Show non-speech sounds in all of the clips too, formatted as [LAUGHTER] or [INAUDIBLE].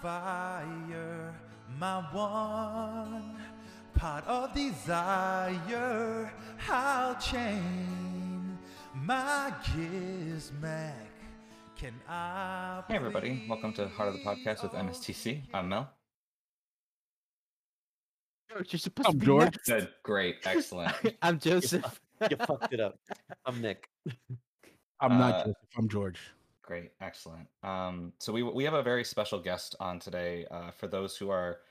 fire, my one part of desire. I'll chain my Gizmek. Can I? Hey everybody, welcome to Heart of the Podcast with MSTC. I'm Mel. George, you're supposed I'm to be George. next. Good, great, [LAUGHS] excellent. I'm Joseph. You fucked it up. I'm Nick. [LAUGHS] I'm Uh, not Joseph. I'm George. Great, excellent. Um, so we we have a very special guest on today. Uh, for those who are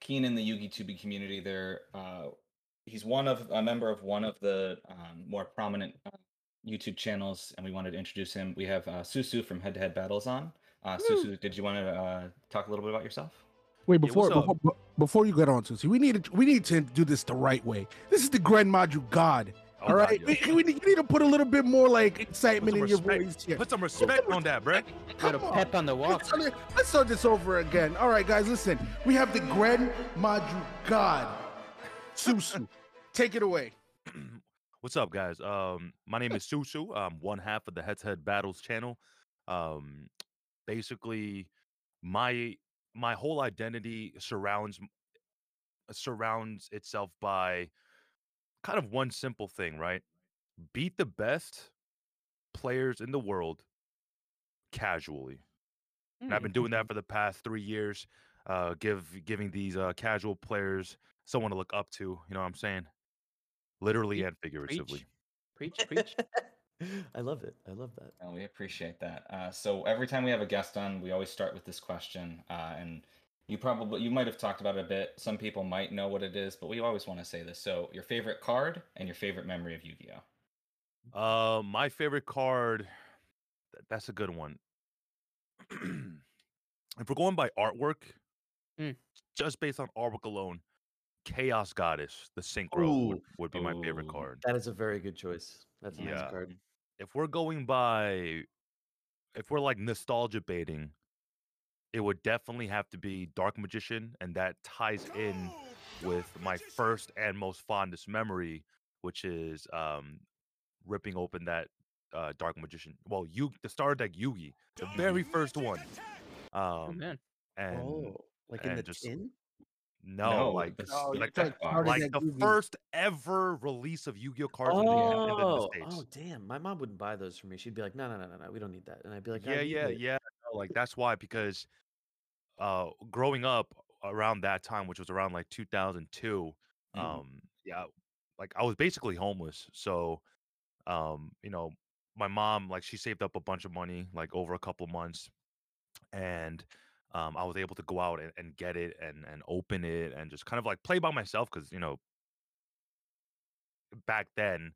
keen in the Yugi Tubi community, there uh, he's one of a member of one of the um, more prominent uh, YouTube channels, and we wanted to introduce him. We have uh, Susu from Head to Head Battles on. Uh, Susu, did you want to uh, talk a little bit about yourself? Wait, before what's up? before, before you get on to see, we need to we need to do this the right way. This is the Gren Maju God. Oh, all right, God, we, we need, you need to put a little bit more like excitement in some your respect. voice. here. Put some respect on that, bruh. Come Put a pep on the walk. Let's, start- let's start this over again. All right, guys, listen. We have the Gren Maju God, Susu. Take it away. [CLEARS THROAT] What's up, guys? Um, my name is Susu. I'm one half of the Head to Head Battles channel. Um, basically, my my whole identity surrounds surrounds itself by kind of one simple thing, right? Beat the best players in the world casually. And I've been doing that for the past three years. Uh, give giving these uh, casual players someone to look up to. You know what I'm saying? Literally and figuratively. Preach, preach. [LAUGHS] I love it. I love that. Oh, we appreciate that. Uh, so every time we have a guest on, we always start with this question, uh, and you probably you might have talked about it a bit. Some people might know what it is, but we always want to say this. So, your favorite card and your favorite memory of Yu-Gi-Oh. Uh, my favorite card. th- That's a good one. [CLEARS THROAT] if we're going by artwork, Mm. just based on artwork alone, Chaos Goddess, the Synchro, would, would be my favorite card. That is a very good choice. That's a Yeah. nice card. If we're going by, if we're like nostalgia baiting, it would definitely have to be Dark Magician, and that ties in with my first and most fondest memory, which is um ripping open that uh Dark Magician. Well, you the starter deck Yugi, the very first one. Oh Um man. and oh, like in the just- tin? no, No, like the Oh, s- like said that box. starter like the first ever release of Yu-Gi-Oh cards in the, in the Oh, States. oh, damn! My mom wouldn't buy those for me. She'd be like, "No, no, no, no, no, we don't need that." And I'd be like, yeah, yeah, yeah. Like that's why because uh growing up around that time, which was around like 2002, Mhm. um yeah, like I was basically homeless. So um, you know, my mom like she saved up a bunch of money like over a couple months and um I was able to go out and, and get it and and open it and just kind of like play by myself because you know back then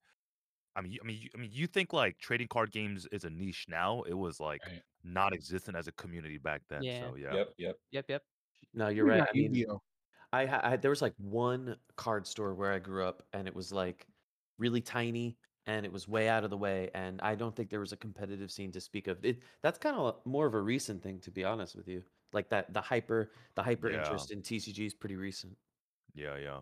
I mean, I mean, you, I mean, you think like trading card games is a niche now? It was like Right. Non-existent as a community back then. Yeah. So yeah, Yep, yep. Yep, yep. No, you're right. I mean, I, ha- I there was like one card store where I grew up, and it was like really tiny, and it was way out of the way, and I don't think there was a competitive scene to speak of. It that's kind of more of a recent thing, to be honest with you. Like that, the hyper, the hyper Yeah. interest in TCG is pretty recent. yeah, yeah.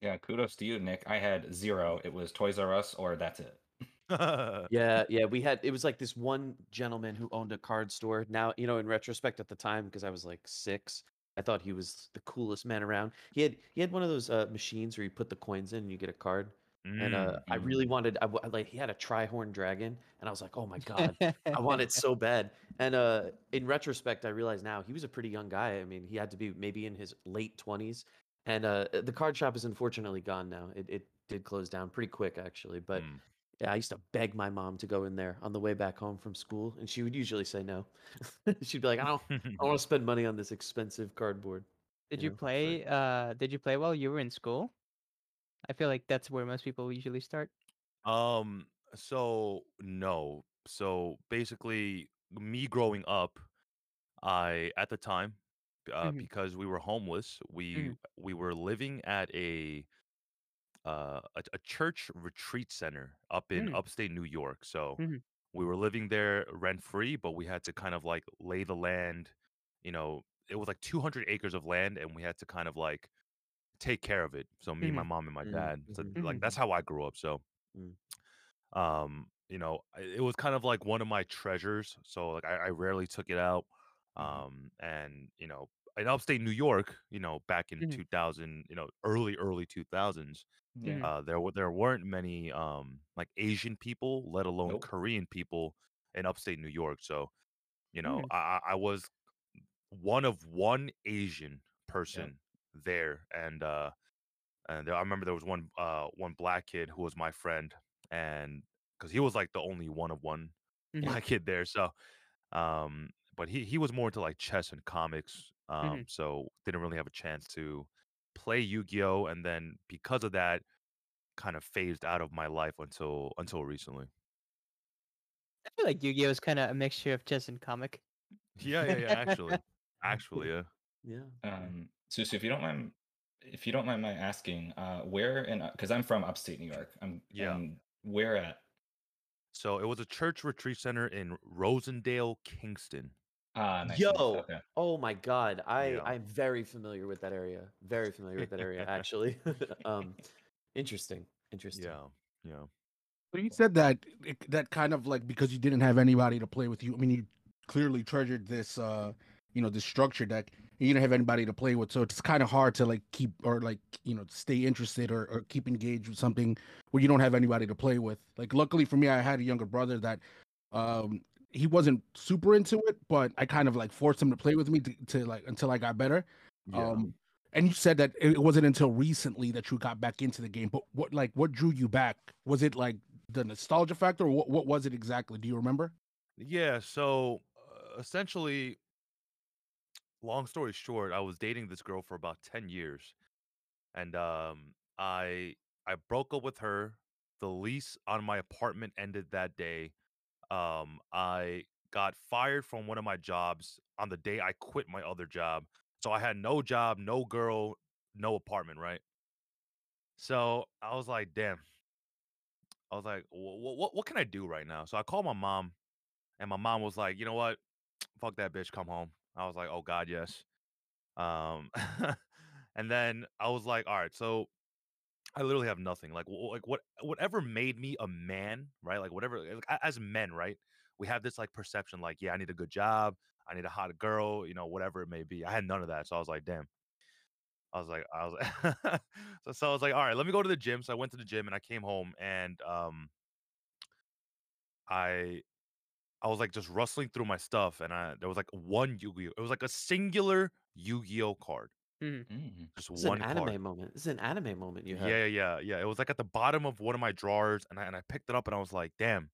Yeah, kudos to you, Nick. I had zero. It was Toys R Us or that's it. [LAUGHS] Yeah, yeah, we had it was like this one gentleman who owned a card store. Now, you know, in retrospect at the time because I was like 6, I thought he was the coolest man around. He had he had one of those uh, machines where you put the coins in and you get a card. And uh, I Mm. really wanted I, like he had a Tri-Horned Dragon and I was like, "Oh my god, I want it [LAUGHS] so bad." And uh in retrospect, I realize now he was a pretty young guy. I mean, he had to be maybe in his late 20s. And uh the card shop is unfortunately gone now. It it did close down pretty quick actually, but Mm. Yeah, I used to beg my mom to go in there on the way back home from school, and she would usually say no. [LAUGHS] She'd be like, "I don't, I don't want to spend money on this expensive cardboard." Did you you know, play uh did you play while you were in school? I feel like that's where most people usually start. Um, so no. So basically, me growing up, I at the time, uh, Mhm. because we were homeless, we Mhm. we were living at a uh a, a church retreat center up in Mm. upstate New York. So Mhm. we were living there rent free, but we had to kind of like lay the land. You know, it was like 200 acres of land, and we had to kind of like take care of it. So me, my Mhm. mom, and my Mm, dad. So mhm. like that's how I grew up. So Mm. um you know I- it was kind of like one of my treasures so like i, I rarely took it out Mhm. um and you know in upstate New York, you know, back in Mhm. 2000, you know, early early 2000s, Yeah. Uh, there were there weren't many um like Asian people, let alone Nope. Korean people in upstate New York. So, you know, Mm. I I was one of one Asian person there, and uh, and there, I remember there was one uh one black kid who was my friend, and because he was like the only one of one [LAUGHS] Mhm. black kid there, so um, but he he was more into like chess and comics, um, so didn't really have a chance to play Yu-Gi-Oh, and then because of that, kind of phased out of my life until until recently. I feel like Yu-Gi-Oh is kind of a mixture of chess and comic. Yeah, yeah, yeah. Actually, actually, [LAUGHS] yeah. Yeah. Um, Susu, if you don't mind, if you don't mind my asking, uh, where in because I'm from upstate New York. I'm Yeah. and where at? So it was a church retreat center in Rosendale, Kingston. Ah, nice. nice, Yo, Okay. oh my god, I Yeah. I'm very familiar with that area. Very familiar with that area [LAUGHS] actually. [LAUGHS] um interesting. Interesting. Yeah, yeah. But you said that it- that kind of like because you didn't have anybody to play with you. I mean, you clearly treasured this, uh, you know, this structure deck. And you didn't have anybody to play with, so it's kind of hard to like keep or like you know stay interested or, or keep engaged with something where you don't have anybody to play with. Like, luckily for me, I had a younger brother that, um, he wasn't super into it, but I kind of like forced him to play with me to, to like until I got better. Yeah. Um, and you said that it wasn't until recently that you got back into the game. But what like what drew you back? Was it like the nostalgia factor, or what? What was it exactly? Do you remember? Yeah, so uh, essentially, long story short, I was dating this girl for about 10 years. And um I I broke up with her. The lease on my apartment ended that day. Um I got fired from one of my jobs on the day I quit my other job. So I had no job, no girl, no apartment, right? So I was like, damn. I was like, what what what can I do right now? So I called my mom and my mom was like, you know what? Fuck that bitch, come home. I was like, oh God, yes. Um, [LAUGHS] and then I was like, all right, so I literally have nothing. Like, like what, whatever made me a man, right? Like, whatever. like, As men, right? We have this like perception, like, yeah, I need a good job, I need a hot girl, you know, whatever it may be. I had none of that, so I was like, damn. I was like, I was, [LAUGHS] so, so I was like, all right, let me go to the gym. So I went to the gym and I came home and um, I I was like just rustling through my stuff, and I there was like one Yu-Gi-Oh. It was like a singular Yu-Gi-Oh card, Mm. just This is one an anime card. moment. This is an anime moment you have. yeah, yeah, yeah. It was like at the bottom of one of my drawers, and I and I picked it up, and I was like, damn,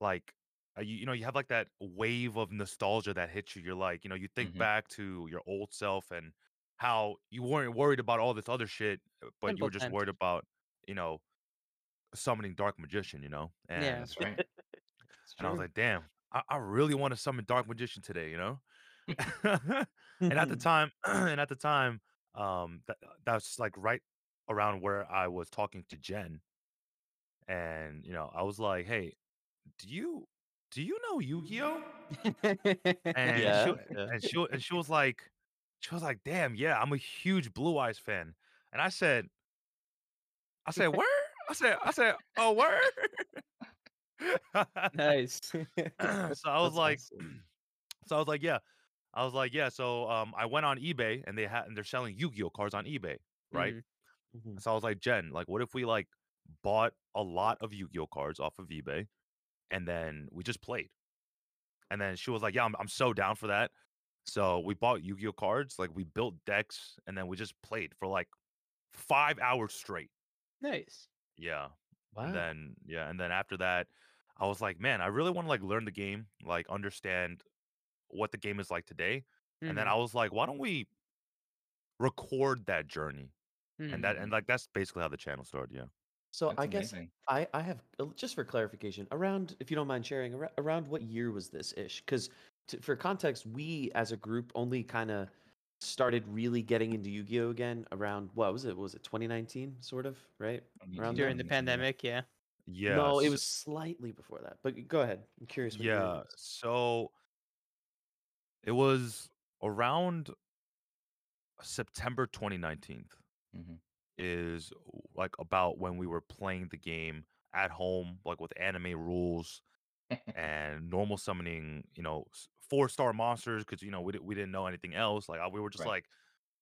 like. Uh, you, you know you have like that wave of nostalgia that hits you you're like you know you think Mhm. back to your old self and how you weren't worried about all this other shit uh, but you Simple were just times. worried about you know summoning dark magician you know and Yeah. That's right. [LAUGHS] It's And I was true. like, damn, I, I really want to summon Dark Magician today, you know? [LAUGHS] and at the time, [CLEARS THROAT] and at the time, um, that that's like right around where I was talking to Jen. And, you know, I was like, hey, do you do you know Yu-Gi-Oh? [LAUGHS] And Yeah, she yeah. and she and she was like, she was like, damn, yeah, I'm a huge Blue Eyes fan. And I said, I said, word? I said, I said, oh word. [LAUGHS] nice. so I was That's like, awesome. [CLEARS THROAT] so I was like, yeah. I was like, yeah. So um, I went on eBay and they had and they're selling Yu-Gi-Oh cards on eBay, right? Mhm. Mhm. So I was like, Jen, like, what if we like bought a lot of Yu-Gi-Oh cards off of eBay, and then we just played? And then she was like, yeah, I'm I'm so down for that. So we bought Yu-Gi-Oh cards, like we built decks, and then we just played for like five hours straight. Nice. Yeah. Wow. And then yeah, and then after that, I was like, man, I really want to like learn the game, like understand what the game is like today. And then. I was like, why don't we record that journey? And that and like that's basically how the channel started. Yeah. So That's I guess amazing. I I have uh, just for clarification around if you don't mind sharing ar- around what year was this ish because for context we as a group only kind of started really getting into Yu-Gi-Oh again around what was it was it 2019 sort of right around? During the pandemic, yeah. Yeah. no it was slightly before that but go ahead I'm curious what yeah. was. So it was around September 2019 Mhm. is like about when we were playing the game at home, like with anime rules. [LAUGHS] and normal summoning, you know, four star monsters because you know we, we didn't know anything else. Like uh, we were just Right. like,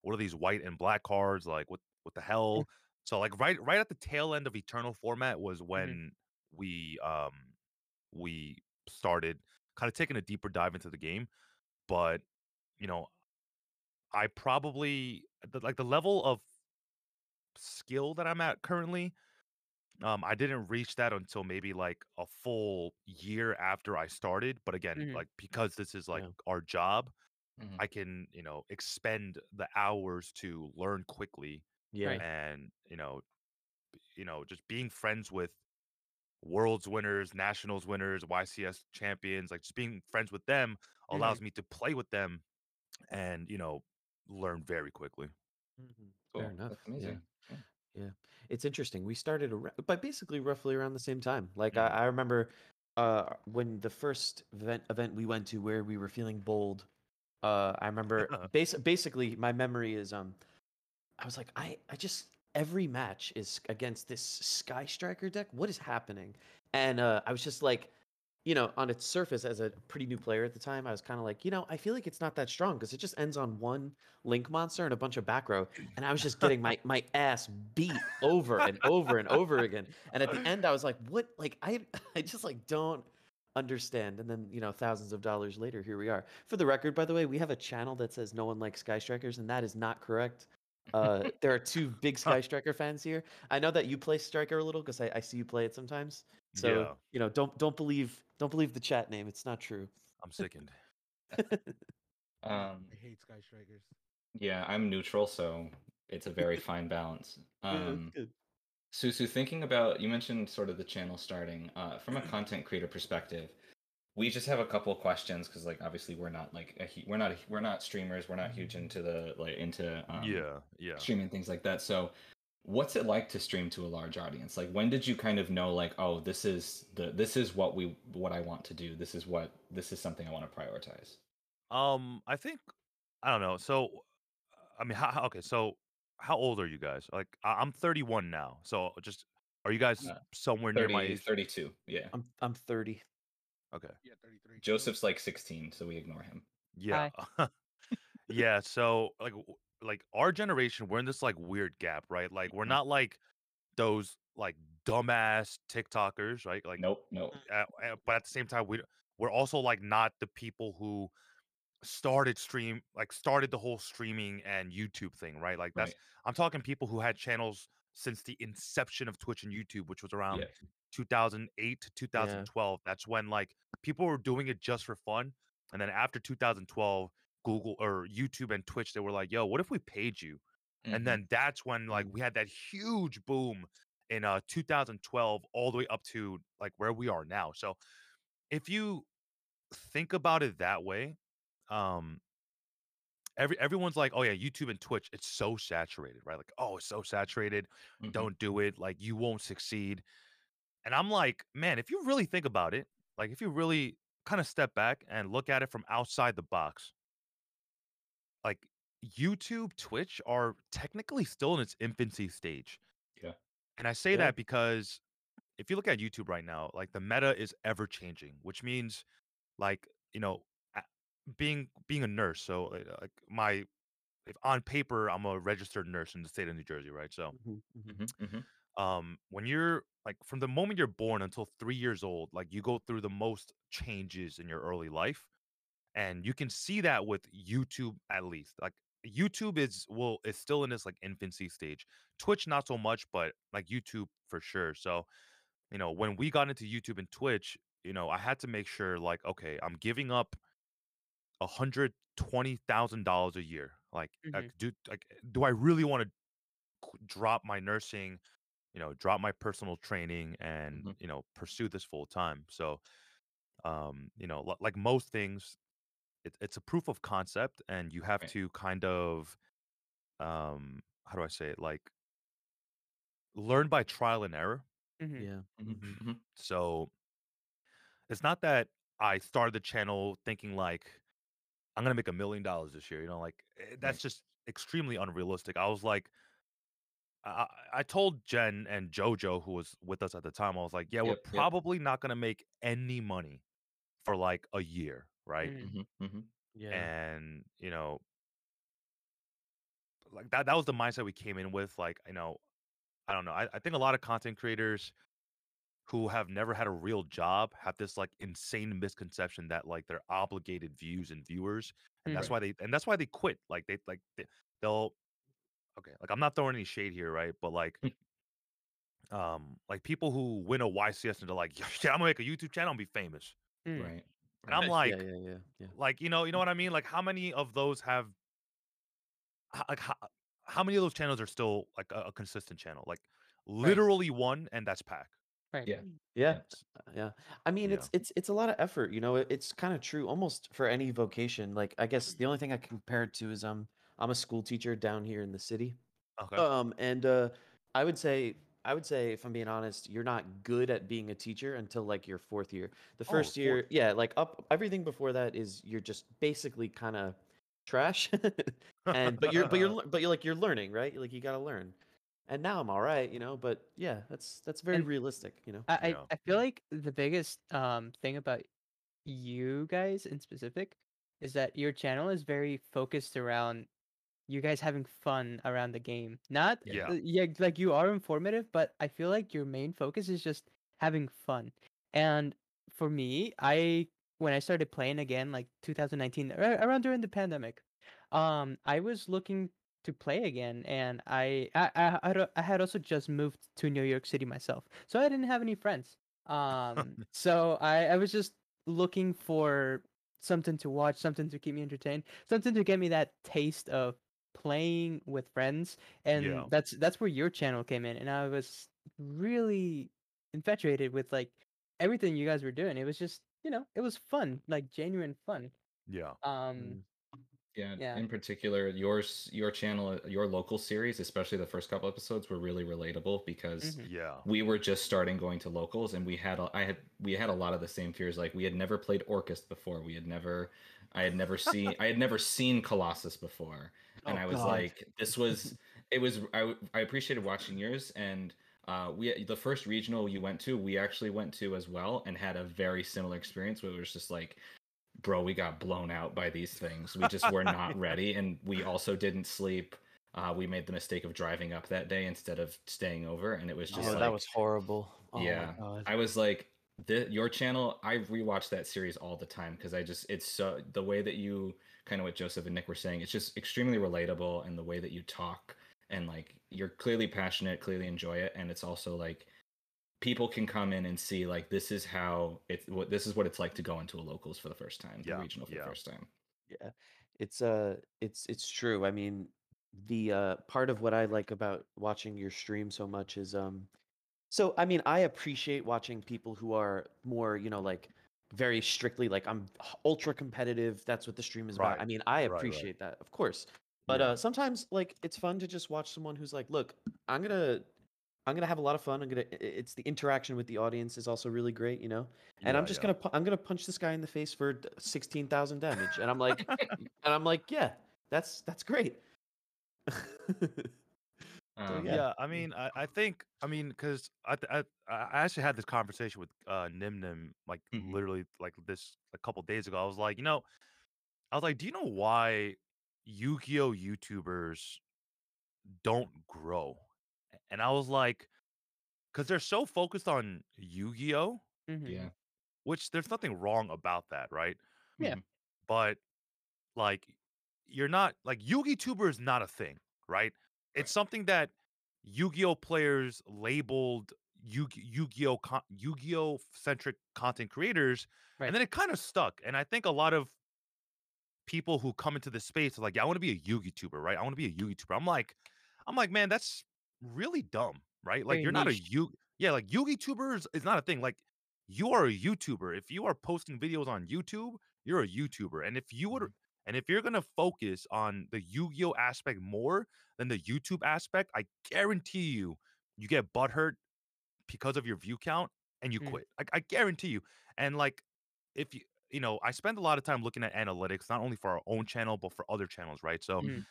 what are these white and black cards? Like what what the hell? So like right right at the tail end of Eternal format was when we um we started kind of taking a deeper dive into the game. But you know, I probably like the level of skill that I'm at currently. Um, I didn't reach that until maybe like a full year after I started. But again, Mhm. like because this is like Yeah. our job, Mhm. I can you know expend the hours to learn quickly Yeah. And you know, you know, just being friends with worlds winners, nationals winners, YCS champions, like just being friends with them allows me to play with them and you know learn very quickly. Mhm. Cool. Fair enough. That's amazing. Yeah. Yeah, it's interesting. We started ar- by basically roughly around the same time. Like Mhm. I, I remember uh, when the first event event we went to where we were feeling bold. Uh, I remember [LAUGHS] bas- basically my memory is um, I was like I I just every match is against this Sky Striker deck. What is happening? And uh, I was just like, you know, on its surface as a pretty new player at the time, I was kind of like, you know, I feel like it's not that strong because it just ends on one Link monster and a bunch of back row, and I was just getting my my ass beat over and over and over again. And at the end, I was like, what? Like I [LAUGHS] I just like don't understand. And then you know, thousands of dollars later, here we are. For the record, by the way, we have a channel that says no one likes Sky Strikers, and that is not correct. Uh, there are two big Sky Striker fans here. I know that you play Striker a little because I, I see you play it sometimes. So yeah, you know, don't don't believe don't believe the chat name. It's not true. I'm [LAUGHS] sickened. Um, I hate Sky Strikers. yeah, I'm neutral, so it's a very fine balance. Yeah, Um, good. Susu, thinking about you mentioned sort of the channel starting uh, from a [CLEARS THROAT] content creator perspective. We just have a couple of questions because, like, obviously we're not like a, hu- we're not a, we're not streamers. We're not huge into the like into um, yeah, yeah. streaming things like that. So, what's it like to stream to a large audience? Like, when did you kind of know, like, oh, this is the this is what we what I want to do. This is what this is something I want to prioritize. Um, I think I don't know. So, I mean, how, how- okay. So, how old are you guys? Like, I, I'm 31 now. So, just are you guys Uh, somewhere near my age? 32. Yeah. I'm I'm 30. Okay. Yeah, 33. Joseph's like 16, so we ignore him. Yeah. [LAUGHS] yeah. So, like, like our generation, we're in this like weird gap, right? Like, we're Mhm. not like those like dumbass TikTokers, right? Like, Nope, nope. uh, uh, but at the same time, we we're also like not the people who started stream like started the whole streaming and YouTube thing, right? Like that's Right. I'm talking people who had channels since the inception of Twitch and YouTube, which was around Yeah. 2008 to 2012. That's when like people were doing it just for fun, and then after 2012, Google or YouTube and Twitch they were like, "Yo, what if we paid you?" Mhm. And then that's when like Mm. we had that huge boom in uh 2012 all the way up to like where we are now. So if you think about it that way, um every everyone's like, "Oh yeah, YouTube and Twitch, it's so saturated." Right? Like, "Oh, it's so saturated. Mhm. Don't do it. Like you won't succeed." And I'm like, "Man, if you really think about it, like if you really kind of step back and look at it from outside the box, like YouTube, Twitch are technically still in its infancy stage. Yeah. And I say Yeah. that because if you look at YouTube right now, like the meta is ever changing, which means like, you know, being being a nurse, so like like, my if on paper I'm a registered nurse in the state of New Jersey, right? So, Mhm, mhm. Mhm, mhm. um when you're like from the moment you're born until 3 years old, like you go through the most changes in your early life and you can see that with YouTube at least. Like YouTube is well, it's still in this like infancy stage. Twitch not so much, but like YouTube for sure. So, you know, when we got into YouTube and Twitch, you know, I had to make sure like, okay, I'm giving up hundred twenty thousand dollars a year. Like, like, do like, do I really want to drop my nursing? You know, drop my personal training and Mhm. you know pursue this full time. So, um, you know, li- like most things, it, it's a proof of concept and you have Right. to kind of um how do i say it like learn by trial and error Mhm. Yeah. Mhm, Mhm. mhm. so it's not that i started the channel thinking like i'm gonna make a million dollars this year you know like eh, that's just extremely unrealistic i was like I, I I told Jen and JoJo, who was with us at the time, I was like, "Yeah, Yep, we're yep. probably not gonna make any money for like a year, right?" Mm. hmm hmm Yeah. And you know, like that that was the mindset we came in with. Like, you know, I don't know. I, I think a lot of content creators who have never had a real job have this like insane misconception that like they're obligated views and viewers, and that's why they and that's why they quit. Like they like they, they'll okay. Like I'm not throwing any shade here, right? But like. Um, like people who win a YCS and they're like, [LAUGHS] yeah, I'm gonna make a YouTube channel and be famous. Mm. Right. And I'm like, yeah, yeah, yeah. like you know, you know what I mean? Like how many of those have, like how, how many of those channels are still like a, a consistent channel? Like literally one, and that's Pack. Right. Yeah. Yeah, Yeah. uh. I mean, Yeah. it's it's it's a lot of effort. You know, it, it's kind of true almost for any vocation. Like, I guess the only thing I can compare it to is um, I'm a school teacher down here in the city. Okay. Um, and uh, I would say, I would say, if I'm being honest, you're not good at being a teacher until like your fourth year. The Oh, first year, fourth. yeah, like up everything before that is you're just basically kind of trash. [LAUGHS] and but you're but you're [LAUGHS] lear- but you're like you're learning, right? Like you got to learn. And now I'm all right, you know. But yeah, that's that's very And realistic, you know. I, I, Yeah. I feel like the biggest um thing about you guys in specific is that your channel is very focused around you guys having fun around the game. Not Yeah. uh, yeah, like you are informative, but I feel like your main focus is just having fun. And for me, I when I started playing again, like 2019, around during the pandemic, um, I was looking to play again, and I I I, I had- also just moved to New York City myself, so I didn't have any friends. [LAUGHS] Um, so I I was just looking for something to watch, something to keep me entertained, something to get me that taste of playing with friends, and Yeah. that's that's where your channel came in, and I was really infatuated with like everything you guys were doing. It was just you know it was fun, like genuine fun. yeah. Um, Yeah, Yeah. in particular, yours, your channel, your local series, especially the first couple episodes, were really relatable because Mhm. Yeah. we were just starting going to locals, and we had, a, I had, we had a lot of the same fears. Like we had never played Orcust before. We had never, I had never seen, I had never seen Colossus before, and Oh, I was God. like, this was, [LAUGHS] it was, I, I appreciated watching yours, and uh, we, the first regional you went to, we actually went to as well, and had a very similar experience where it was just like bro, we got blown out by these things. We just were not [LAUGHS] ready, and we also didn't sleep. Uh, we made the mistake of driving up that day instead of staying over, and it was just oh, like, that was horrible. Oh yeah. I was like, the, your channel. I rewatch that series all the time because I just it's so the way that you kind of what Joseph and Nick were saying. It's just extremely relatable, and the way that you talk and like you're clearly passionate, clearly enjoy it, and it's also like people can come in and see like this is how it's what this is what it's like to go into a locals for the first time, Yeah, the regional for yeah. the first time. Yeah, it's uh, it's it's true. I mean, the uh part of what I like about watching your stream so much is um, so I mean, I appreciate watching people who are more, you know, like very strictly like I'm ultra competitive. That's what the stream is about. I mean, I right, right. appreciate that, of course. But Yeah. uh, sometimes like it's fun to just watch someone who's like, look, I'm gonna. I'm gonna have a lot of fun. I'm gonna. It's the interaction with the audience is also really great, you know. And I'm just yeah. gonna. I'm gonna punch this guy in the face for d- sixteen thousand damage, and I'm like, [LAUGHS] and I'm like, yeah, that's that's great. [LAUGHS] Um, yeah. yeah. I mean, I, I think, I mean, because I, I, I actually had this conversation with uh, Nim Nim, like Mhm. literally like this a couple days ago. I was like, you know, I was like, do you know why Yu-Gi-Oh YouTubers don't grow? And I was like, because they're so focused on Yu-Gi-Oh, mhm. Yeah. which there's nothing wrong about that, right? Yeah. But like, you're not like Yugi Tuber is not a thing, right? It's something that Yu-Gi-Oh players labeled Yu- Yu-Gi-Oh con- Yu-Gi-Oh centric content creators, Right. and then it kind of stuck. And I think a lot of people who come into this space are like, "Yeah, I want to be a Yugi tuber, right? I want to be a Yugi tuber." I'm like, I'm like, man, that's really dumb, right? Like, Very you're not a niche. you, yeah, like Yugi tubers is not a thing. Like, you are a YouTuber. If you are posting videos on YouTube, you're a YouTuber. And if you would, and if you're gonna focus on the Yu-Gi-Oh aspect more than the YouTube aspect, I guarantee you, you get butthurt because of your view count and you Mm. quit. I, I guarantee you. And like, if you, you know, I spend a lot of time looking at analytics, not only for our own channel but for other channels, right? So Mm.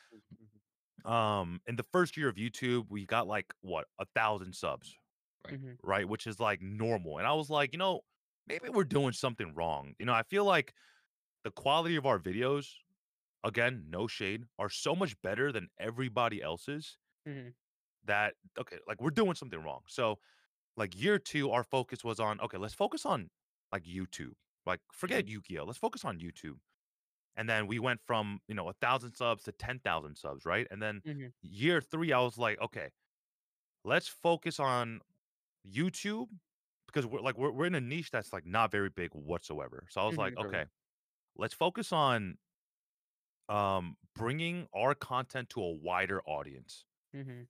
Um in the first year of YouTube, we got like what a thousand subs, Right. Right? Which is like normal. And I was like, you know, maybe we're doing something wrong. You know, I feel like the quality of our videos, again, no shade, are so much better than everybody else's Mhm. that okay, like we're doing something wrong. So like year two, our focus was on okay, let's focus on like YouTube. Like forget Yu-Gi-Oh. Let's focus on YouTube. And then we went from you know a thousand subs to ten thousand subs, right? And then Mhm. year three, I was like, okay, let's focus on YouTube because we're like we're, we're in a niche that's like not very big whatsoever. So I was like, Mhm. okay, let's focus on um bringing our content to a wider audience Mm-hmm.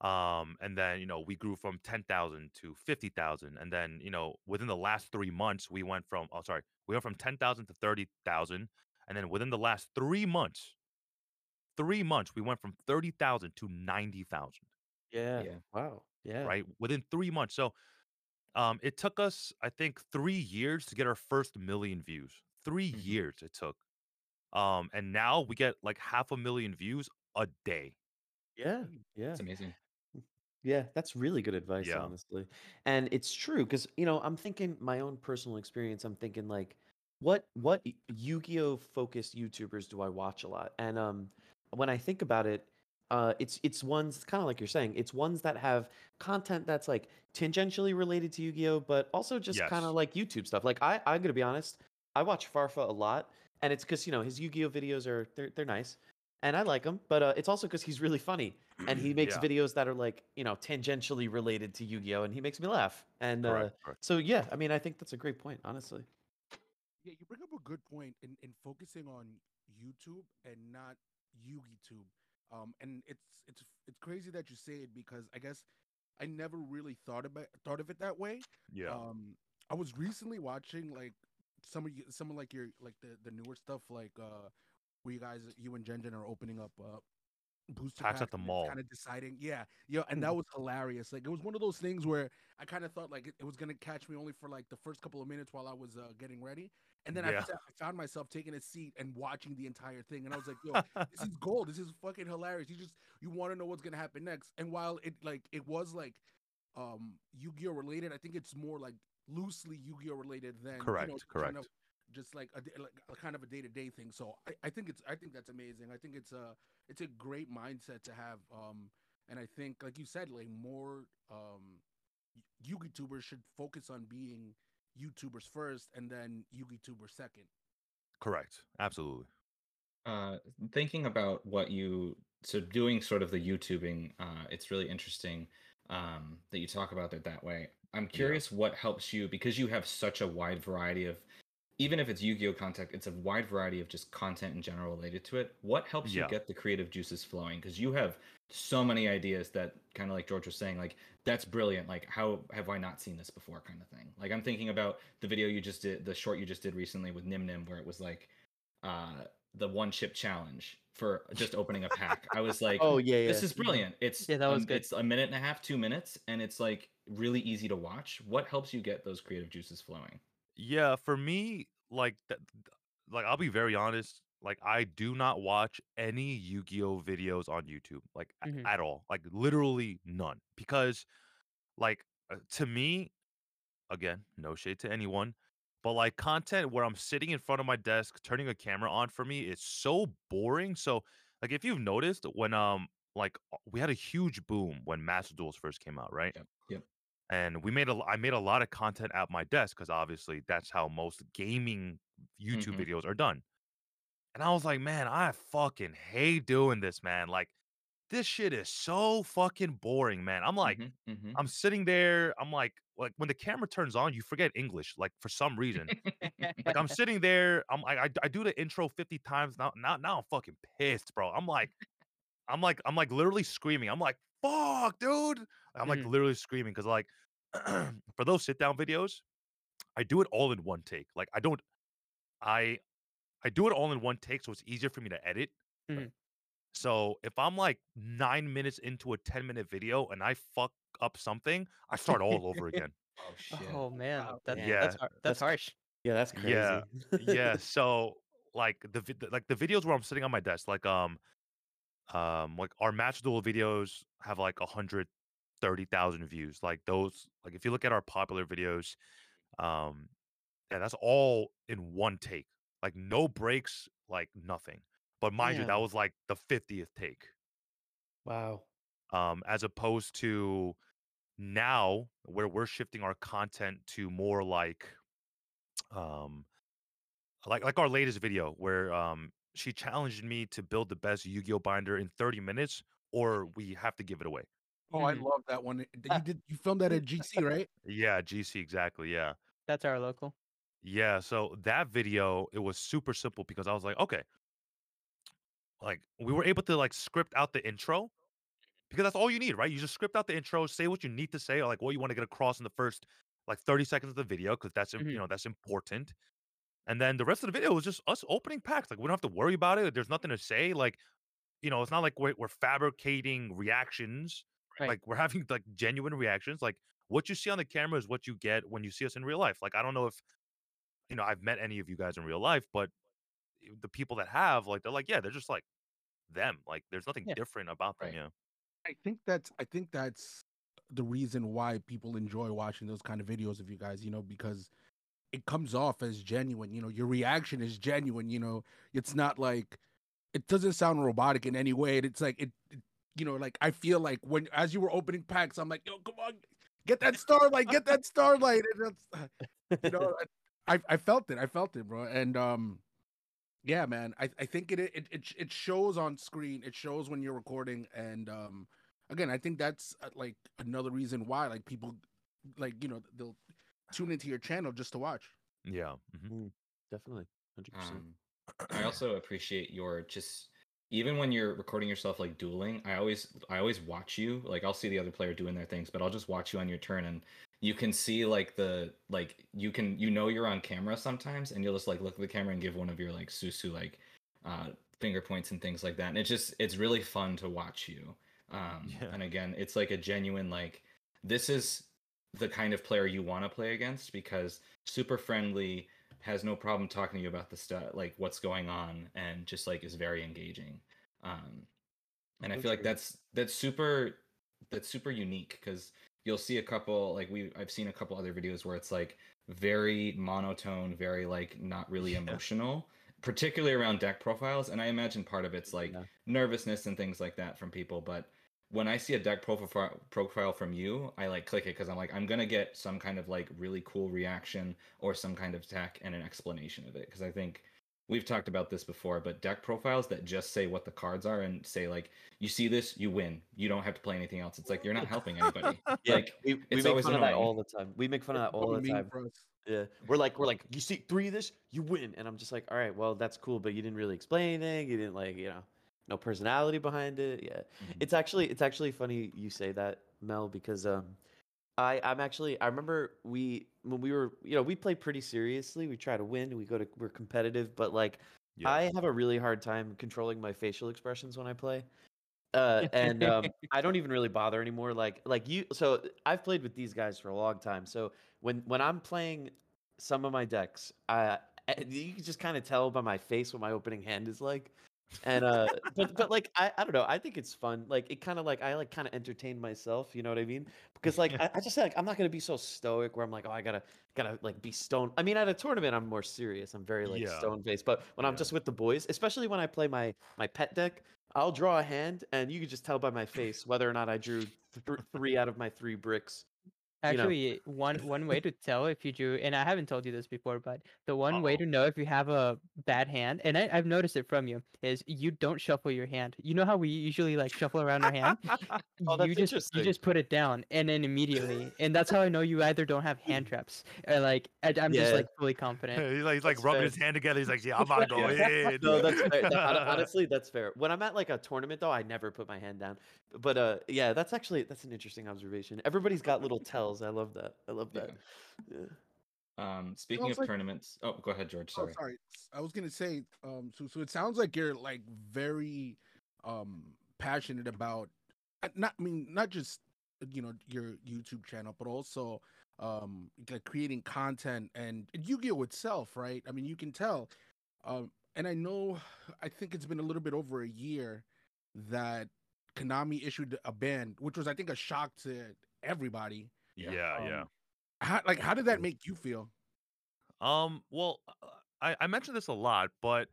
um and then you know we grew from 10,000 to 50,000 and then you know within the last 3 months we went from oh sorry we went from 10,000 to 30,000 and then within the last 3 months 3 months we went from 30,000 to 90,000 Yeah. Yeah. Wow. Yeah. right within 3 months so um it took us i think 3 years to get our first million views 3 Mhm. years it took um and now we get like half a million views a day Yeah. Yeah. It's amazing. Yeah, that's really good advice, Yeah. honestly. And it's true because you know I'm thinking my own personal experience. I'm thinking like, what what Yu-Gi-Oh focused YouTubers do I watch a lot? And um, when I think about it, uh, it's it's ones it's kind of like you're saying. It's ones that have content that's like tangentially related to Yu-Gi-Oh, but also just kind of like YouTube stuff. Like I I'm gonna be honest, I watch Farfa a lot, and it's because you know his Yu-Gi-Oh videos are they're they're nice. And I like him, but uh, it's also because he's really funny and he [CLEARS THROAT] makes Yeah. videos that are like you know tangentially related to Yu-Gi-Oh, and he makes me laugh. And uh, so yeah, I mean, I think that's a great point, honestly. Yeah, you bring up a good point in, in focusing on YouTube and not YugiTube. Um, and it's it's it's crazy that you say it because I guess I never really thought about thought of it that way. yeah Um, I was recently watching like some of you, some of like your like the the newer stuff like uh where you guys you and Jenjen are opening up uh booster Packs at the mall. kind of deciding yeah yeah and that was hilarious like it was one of those things where i kind of thought like it, it was gonna catch me only for like the first couple of minutes while i was uh, getting ready and then I, Yeah. I found myself taking a seat and watching the entire thing and i was like yo [LAUGHS] this is gold. This is fucking hilarious. You just you want to know what's gonna happen next. And while it like it was like um yu-gi-oh related i think it's more like loosely yu-gi-oh related than you know, Correct, kind correct. of just like a, like a kind of a day-to-day thing. So I, I think it's i think that's amazing. I think it's a it's a great mindset to have um and i think like you said like more um yugi tubers should focus on being youtubers first and then yugi tubers second. Correct. Absolutely. Uh, thinking about what you so doing sort of the YouTubing, uh, it's really interesting um, that you talk about it that way. I'm curious what helps you because you have such a wide variety of, even if it's Yu-Gi-Oh content, it's a wide variety of just content in general related to it. What helps Yeah. you get the creative juices flowing? Because you have so many ideas that kind of like George was saying, like that's brilliant. Like how have I not seen this before? Kind of thing. Like I'm thinking about the video you just did, the short you just did recently with Nim Nim, where it was like uh the one chip challenge for just opening a pack. I was like, Oh yeah, yeah. this is brilliant. It's Yeah, that was um, good. It's a minute and a half, two minutes, and it's like really easy to watch. What helps you get those creative juices flowing? Yeah, for me, like that, like I'll be very honest. Like I do not watch any Yu-Gi-Oh videos on YouTube, like a- Mhm. at all. Like literally none, because like uh, to me, again, no shade to anyone, but like content where I'm sitting in front of my desk, turning a camera on for me is so boring. So like if you've noticed when um like uh, we had a huge boom when Master Duels first came out, right? And we made a I made a lot of content at my desk because obviously that's how most gaming YouTube Mhm. videos are done. And I was like, man, I fucking hate doing this, man. Like, this shit is so fucking boring, man. I'm like, Mhm, mhm. I'm sitting there, I'm like, like when the camera turns on, you forget English, like for some reason. like I'm [LAUGHS] sitting there, I'm I, I I do the intro 50 times now. Now now I'm fucking pissed, bro. I'm like, I'm like, I'm like literally screaming. I'm like, fuck, dude. I'm like Mhm. literally screaming because like [CLEARS THROAT] for those sit down videos, I do it all in one take. Like I don't I I do it all in one take, so it's easier for me to edit. Mhm. So if I'm like nine minutes into a 10 minute video and I fuck up something, I start all over [LAUGHS] again. oh shit. Oh man, Wow. that, Yeah, that's that's that's- harsh. yeah, that's crazy. Yeah, yeah. [LAUGHS] So like the vid- like the videos where I'm sitting on my desk, like um, Um, like our Master Duel videos have like a hundred thirty thousand views. Like those, like if you look at our popular videos, um, yeah, that's all in one take. Like no breaks, like nothing. But mind you, that was like the fiftieth take. Wow. Um, as opposed to now where we're shifting our content to more like um like like our latest video where um she challenged me to build the best Yu-Gi-Oh binder in 30 minutes or we have to give it away. Oh, I Mhm. love that one. You did you filmed that at GC, right? [LAUGHS] Yeah, GC exactly, yeah. That's our local. Yeah, so that video it was super simple because I was like, okay. Like we were able to like script out the intro because that's all you need, right? You just script out the intro, say what you need to say or like what you want to get across in the first like 30 seconds of the video because that's im- Mhm. you know, that's important. And then the rest of the video was just us opening packs. Like we don't have to worry about it. There's nothing to say. Like, you know, it's not like we're, we're fabricating reactions. Right. Like we're having like genuine reactions. Like what you see on the camera is what you get when you see us in real life. Like I don't know if you know I've met any of you guys in real life, but the people that have, like, they're like, yeah, they're just like them. Like there's nothing Yeah. different about them. Right. Yeah. I think that's I think that's the reason why people enjoy watching those kind of videos of you guys, you know, because it comes off as genuine, you know, your reaction is genuine, you know. It's not like it doesn't sound robotic in any way. It's like it, it you know, like I feel like when as you were opening packs, I'm like, yo, come on, get that starlight, get that starlight. And that's [LAUGHS] you know, [LAUGHS] I I felt it. I felt it, bro. And um yeah, man. I, I think it, it it it shows on screen. It shows when you're recording, and um, again, I think that's uh, like another reason why like people like you know they'll tune into your channel just to watch. Yeah. mhm. Definitely. 100%. Um, [CLEARS THROAT] I also appreciate your just even when you're recording yourself like dueling. I always I always watch you. Like I'll see the other player doing their things, but I'll just watch you on your turn, and you can see like the like you can you know you're on camera sometimes, and you'll just like look at the camera and give one of your like susu like uh, finger points and things like that, and it's just it's really fun to watch you. Um, [LAUGHS] Yeah. And again, it's like a genuine like this is the kind of player you want to play against because super friendly has no problem talking to you about the stuff like what's going on and just like is very engaging. Um and i feel like that's that's super that's super unique because you'll see a couple like we i've seen a couple other videos where it's like very monotone very like not really emotional particularly around deck profiles and i imagine part of it's like Yeah. nervousness and things like that from people but when i see a deck profile profile from you i like click it because i'm like i'm gonna get some kind of like really cool reaction or some kind of attack and an explanation of it. Because i think we've talked about this before but deck profiles that just say what the cards are and say like you see this you win. You don't have to play anything else. It's like you're not helping anybody. [LAUGHS] Yeah, like we, we it's make always fun of that all the time. We make fun of that all What the time. Yeah, we're like, we're like, you see three of this, you win, and I'm just like, all right, well, that's cool, but you didn't really explain anything. You didn't like, you know, no personality behind it. Yeah, Mhm. it's actually, it's actually funny you say that, Mel, because um, I, I'm actually, I remember we when we were, you know, we play pretty seriously. We try to win. We go to, we're competitive, but like, Yeah. I have a really hard time controlling my facial expressions when I play. Uh, and um, [LAUGHS] I don't even really bother anymore. Like, like you. So I've played with these guys for a long time. So when when I'm playing some of my decks, uh, you can just kind of tell by my face what my opening hand is like. And uh, but but like I, I don't know. I think it's fun. Like it kind of like I like kind of entertain myself. You know what I mean? Because like I, I just like I'm not gonna be so stoic where I'm like oh I gotta gotta like be stone. I mean at a tournament I'm more serious. I'm very like Yeah. stone faced. But when I'm just with the boys, especially when I play my my pet deck, I'll draw a hand and you can just tell by my face whether or not I drew th- three out of my three bricks. You know. Actually, one [LAUGHS] one way to tell if you drew, and I haven't told you this before, but the one way Uh-oh. to know if you have a bad hand, and I, I've noticed it from you, is you don't shuffle your hand. You know how we usually like shuffle around our hand? [LAUGHS] Oh, that's you just you just put it down, and then immediately, and that's how I know you either don't have hand [LAUGHS] traps, or like I, I'm just like fully confident. he's like, he's like That's rubbing fair. his hand together. He's like, yeah, I'm about to go in. No, that's fair. Hon- honestly, that's fair. When I'm at like a tournament, though, I never put my hand down. But uh, yeah, that's actually that's an interesting observation. Everybody's got little tells. I love that. I love that. Yeah. um speaking of like- tournaments oh go ahead george Oh, sorry sorry. S- I was gonna say, um, so so it sounds like you're like very, um, passionate about, uh, not I mean not just you know your YouTube channel, but also um like creating content and Yu-Gi-Oh itself, right? I mean, you can tell, um, and I know, I think it's been a little bit over a year that Konami issued a ban, which was I think a shock to everybody. Yeah, Yeah. yeah. Um, How, like, how did that make you feel? Um, well, I, I mentioned this a lot, but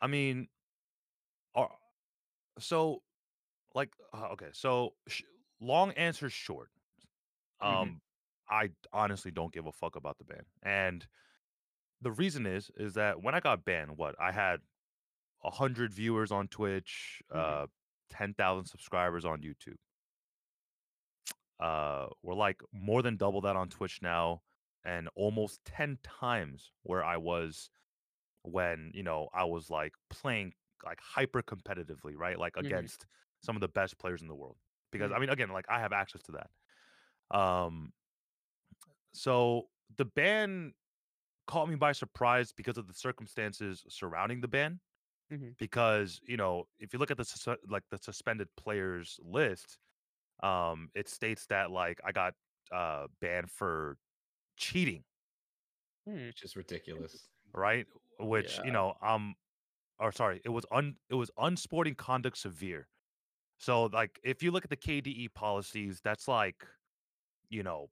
I mean, are, so like, uh, okay, so sh- long answer short. Um, Mhm. I honestly don't give a fuck about the ban, and the reason is, is that when I got banned, what I had a hundred viewers on Twitch, Mhm. uh, ten thousand subscribers on YouTube. Uh, we're like more than double that on Twitch now, and almost ten times where I was when you know I was like playing like hyper competitively, right? Like Mhm. against some of the best players in the world. Because I Mhm. mean, again, like I have access to that. Um, so the ban caught me by surprise because of the circumstances surrounding the ban. Mhm. Because you know, if you look at the like the suspended players list, um, it states that like I got uh banned for cheating, Hmm. Which is ridiculous. right? Which Yeah. you know, um, or sorry, it was un it was unsporting conduct severe. So like, if you look at the KDE policies, that's like, you know,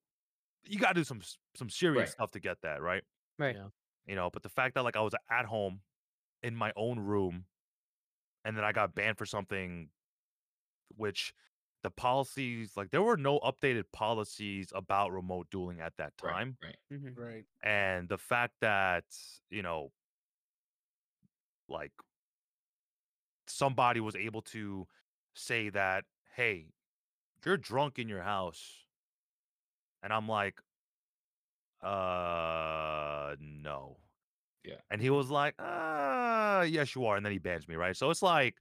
you got to do some some serious Right. stuff to get that, right? Right. Yeah. You know, but the fact that like I was at home in my own room, and then I got banned for something, which the policies like there were no updated policies about remote dueling at that Right, time Right. Mhm. Right. and the fact that you know like somebody was able to say that hey you're drunk in your house and i'm like uh no Yeah. and he was like uh yes you are and then he bans me right so it's like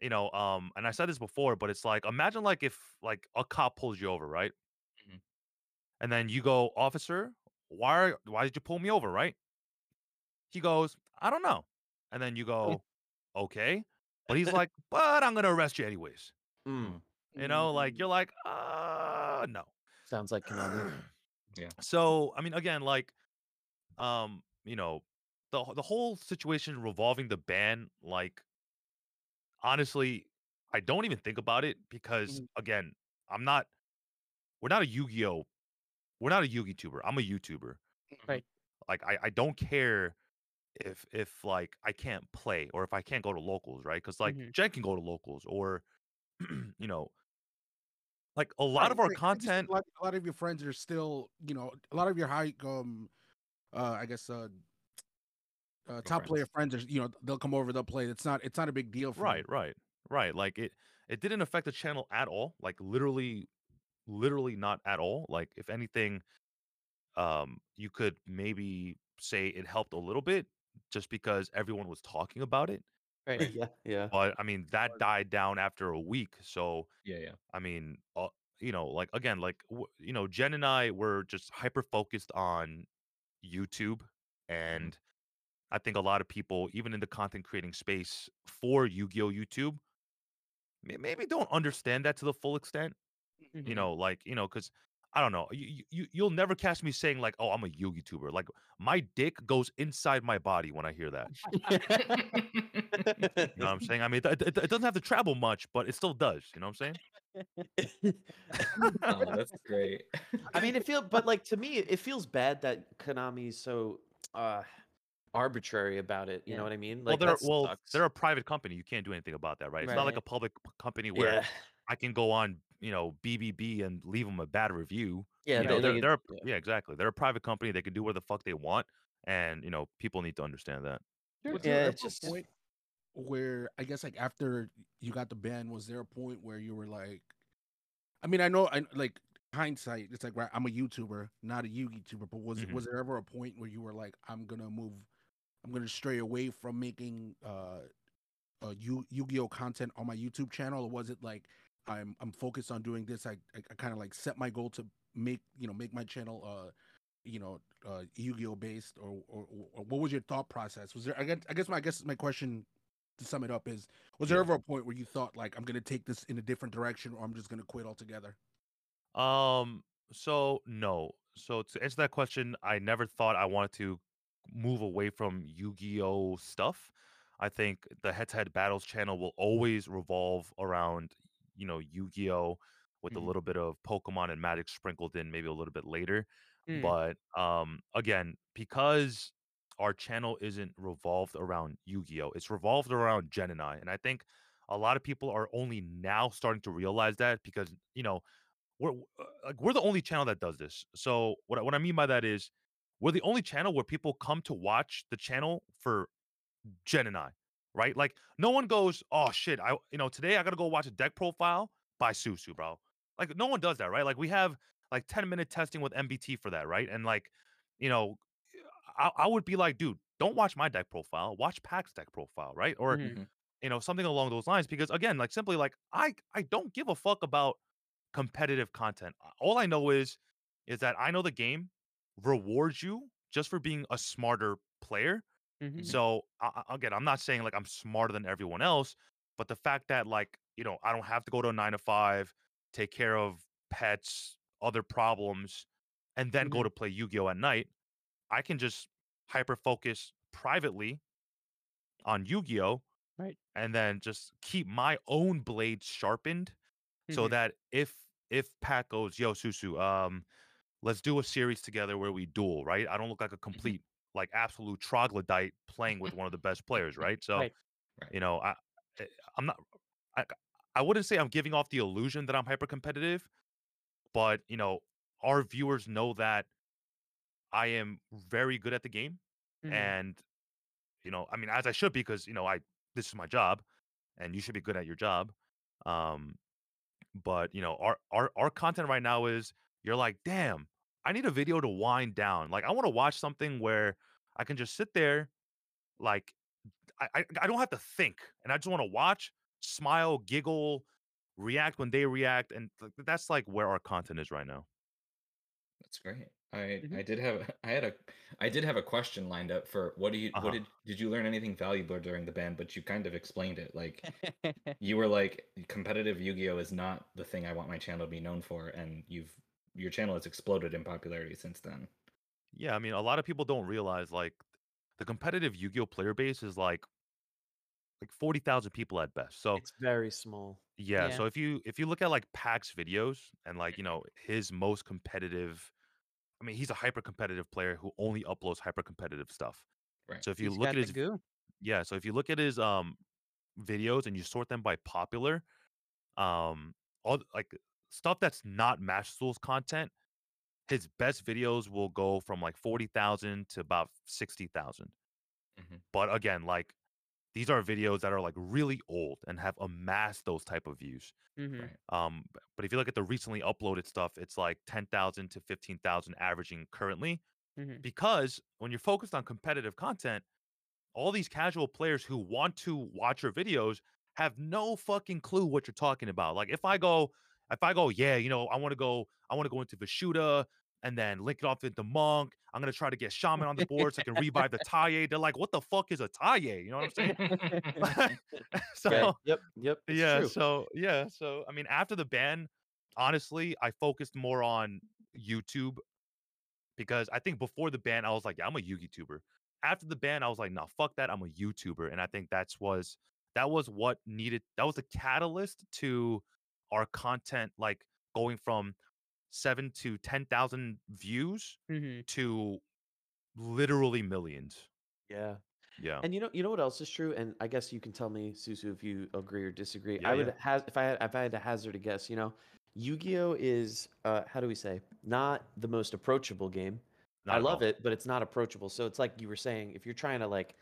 you know um and i said this before but it's like imagine like if like a cop pulls you over right? Mhm. and then you go officer why are, why did you pull me over? Right? He goes i don't know. And then you go okay. But he's like but i'm gonna arrest you anyways. Mm, you know like you're like uh no. Sounds like [CLEARS THROAT] yeah. So i mean again like um you know the the whole situation revolving the ban like honestly i don't even think about it because Mhm. again i'm not we're not a yu-gi-oh we're not a yu-gi tuber i'm a youtuber Right. like i i don't care if if like i can't play or if i can't go to locals right because like Mhm. jen can go to locals or [CLEARS THROAT] you know like a lot of our right. I just- content A lot, a lot of your friends are still, you know, a lot of your high, um, uh, I guess, uh, uh, top friends. player friends are, you know, they'll come over, they'll play. It's not, it's not a big deal for right them. right right like it it didn't affect the channel at all like literally literally not at all like if anything um you could maybe say it helped a little bit just because everyone was talking about it Right. [CLEARS THROAT] yeah, yeah. but i mean that died down after a week so Yeah. Yeah. i mean uh, you know like again like w- you know jen and i were just hyper focused on youtube and i think a lot of people even in the content creating space for yu-gi-oh! Youtube may- maybe don't understand that to the full extent Mhm. you know like you know because i don't know you, you you'll never catch me saying like oh i'm a yu Gi tuber like my dick goes inside my body when i hear that. [LAUGHS] You know what i'm saying? I mean it, it, it doesn't have to travel much but it still does you know what i'm saying? [LAUGHS] Oh, that's great. I mean, it feels, but like to me, it feels bad that Konami's so uh arbitrary about it. You Yeah. know what I mean? well they're well sucks. they're a private company you can't do anything about that right it's not like a public company where yeah, i can go on you know bbb and leave them a bad review yeah. you know, they- they're, they- they're yeah. yeah exactly they're a private company they can do where the fuck they want and you know people need to understand that Was Yeah, there ever it's just- point where I guess like after you got the ban, was there a point where you were like, I mean, I know, I like hindsight, it's like right, I'm a YouTuber, not a Yugi tuber, but was Mhm. was there ever a point where you were like, I'm gonna move, I'm gonna stray away from making uh, uh Yu Yu-Gi-Oh content on my YouTube channel, or was it like I'm I'm focused on doing this? I I, I kind of like set my goal to make you know make my channel uh you know uh Yu-Gi-Oh based or, or or what was your thought process? Was there I guess I guess my I guess my question to sum it up is was there Yeah. ever a point where you thought like I'm gonna take this in a different direction or I'm just gonna quit altogether? Um. So no. So to answer that question, I never thought I wanted to move away from Yu-Gi-Oh stuff. I think the head-to-head battles channel will always revolve around, you know, Yu-Gi-Oh with a Mhm. little bit of Pokemon and Magic sprinkled in maybe a little bit later. Mm. But um again, because our channel isn't revolved around Yu-Gi-Oh, it's revolved around Jen and I. And I think a lot of people are only now starting to realize that because, you know, we're uh, like we're the only channel that does this. So what what I mean by that is we're the only channel where people come to watch the channel for Jen and I, right? Like no one goes, oh shit, I you know today I gotta go watch a deck profile by Susu, bro. Like no one does that, right? Like we have like 10 minute testing with MBT for that, right? And like, you know, I, I would be like, dude, don't watch my deck profile, watch Pack's deck profile, right? Or Mhm. Mhm. you know something along those lines because again like simply like i i don't give a fuck about competitive content all i know is is that i know the game rewards you just for being a smarter player Mhm. so I, again i'm not saying like i'm smarter than everyone else but the fact that like you know i don't have to go to a nine to five take care of pets other problems and then go Mhm. to play yu-gi-oh at night i can just hyper focus privately on yu-gi-oh Right. and then just keep my own blade sharpened so Mhm. that if if Pat goes, yo, Susu, um, let's do a series together where we duel, right? I don't look like a complete, like absolute troglodyte playing with [LAUGHS] one of the best players, right? So, Right. Right. you know, I, I- I'm not, I, I wouldn't say I'm giving off the illusion that I'm hyper competitive, but you know, our viewers know that I am very good at the game, Mhm. and you know, I mean, as I should be, because you know, I this is my job, and you should be good at your job. Um, but you know, our our our content right now is you're like, damn, I need a video to wind down. Like, I want to watch something where I can just sit there, like, I I, I don't have to think, and I just want to watch, smile, giggle, react when they react, and th- that's like where our content is right now. That's great. I Mhm. I did have I had a I did have a question lined up for what do you Uh-huh. what did did you learn anything valuable during the ban? But you kind of explained it. Like [LAUGHS] you were like competitive Yu-Gi-Oh is not the thing I want my channel to be known for, and you've your channel has exploded in popularity since then. Yeah, I mean, a lot of people don't realize like the competitive Yu-Gi-Oh player base is like like forty thousand people at best. So It's very small. Yeah, Yeah. so if you if you look at like Pax videos and like, you know, his most competitive I mean, he's a hyper competitive player who only uploads hyper competitive stuff. Right. So if you He's look at his goo. yeah, so if you look at his um videos and you sort them by popular, um all like stuff that's not Master Duel content, his best videos will go from like 40,000 to about 60,000. Mhm. But again, like these are videos that are like really old and have amassed those type of views. Mhm. Right. Um, but if you look at the recently uploaded stuff, it's like 10,000 to 15,000 averaging currently. Mhm. Because when you're focused on competitive content, all these casual players who want to watch your videos have no fucking clue what you're talking about. Like if I go, if I go, yeah, you know, I want to go, I want to go into Vishuda and then link it off into Monk. I'm gonna try to get Shaman on the board so I can revive the Taye. They're like, what the fuck is a Taye? You know what I'm saying? [LAUGHS] [LAUGHS] so Right. Yep. Yep. It's yeah true. so yeah so i mean after the ban honestly i focused more on youtube because i think before the ban i was like yeah i'm a YouTuber. after the ban i was like no fuck that i'm a youtuber and i think that's was that was what needed that was the catalyst to our content like going from seven to ten thousand views Mhm. to literally millions Yeah. yeah And you know, you know what else is true, and I guess you can tell me, Susu, if you agree or disagree. Yeah, I would yeah. has if I had if I had to hazard a guess, you know, Yu-Gi-Oh is uh, how do we say not the most approachable game. Not I love all. it, but it's not approachable. So it's like you were saying, if you're trying to like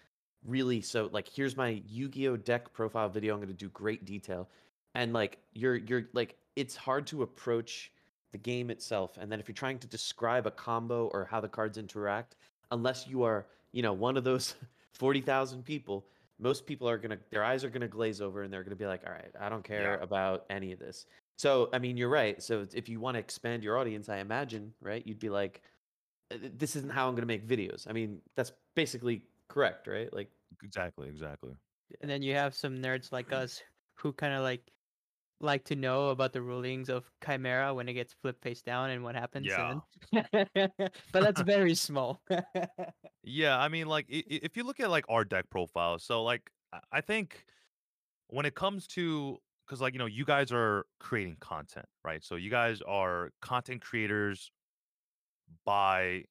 really, so like here's my Yu-Gi-Oh deck profile video. I'm going to do great detail, and like you're you're like it's hard to approach the game itself. And then if you're trying to describe a combo or how the cards interact, unless you are you know one of those [LAUGHS] forty thousand people, most people are gonna their eyes are gonna glaze over and they're gonna be like, all right, I don't care Yeah. about any of this. So I mean, you're right. So if you want to expand your audience, I imagine, right, you'd be like, "Uh, this isn't how I'm gonna make videos. I mean, that's basically correct, right? Like, exactly exactly And then you have some nerds like [CLEARS THROAT] us who kind of like like to know about the rulings of Chimera when it gets flipped face down and what happens. Yeah. then- [LAUGHS] but that's very small. [LAUGHS] Yeah, I mean, like if you look at like our deck profiles, so like I- I think when it comes to because like you know you guys are creating content, right? So you guys are content creators by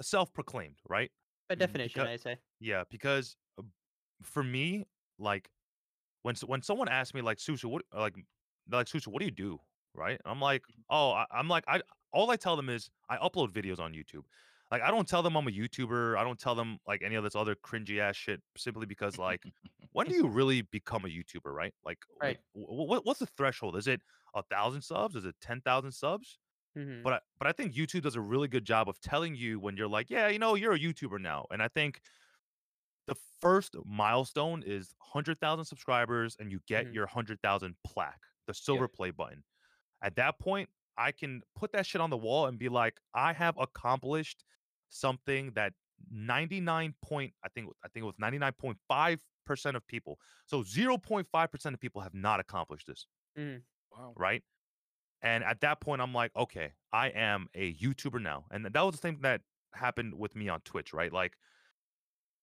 self-proclaimed, right? By definition, Because- I say. Yeah, because uh, for me, like when when someone asks me like Susu, what like like Susu, what do you do? Right? I'm like, oh, I, I'm like, I all I tell them is I upload videos on YouTube. Like I don't tell them I'm a YouTuber. I don't tell them like any of this other cringy ass shit simply because like when do you [LAUGHS] really become a YouTuber, right? Like, Right. what what's the threshold? Is it a thousand subs? Is it ten thousand subs? hmm But I, but I think YouTube does a really good job of telling you when you're like, yeah, you know, you're a YouTuber now. And I think the first milestone is 100,000 subscribers and you get Mhm. your 100,000 plaque, the silver play button. At that point, I can put that shit on the wall and be like, I have accomplished something that 99 point I think I think it was 99.5% of people. So 0.5% of people have not accomplished this Wow. right? And at that point, I'm like, okay, I am a YouTuber now, and that was the same that happened with me on Twitch, right? Like,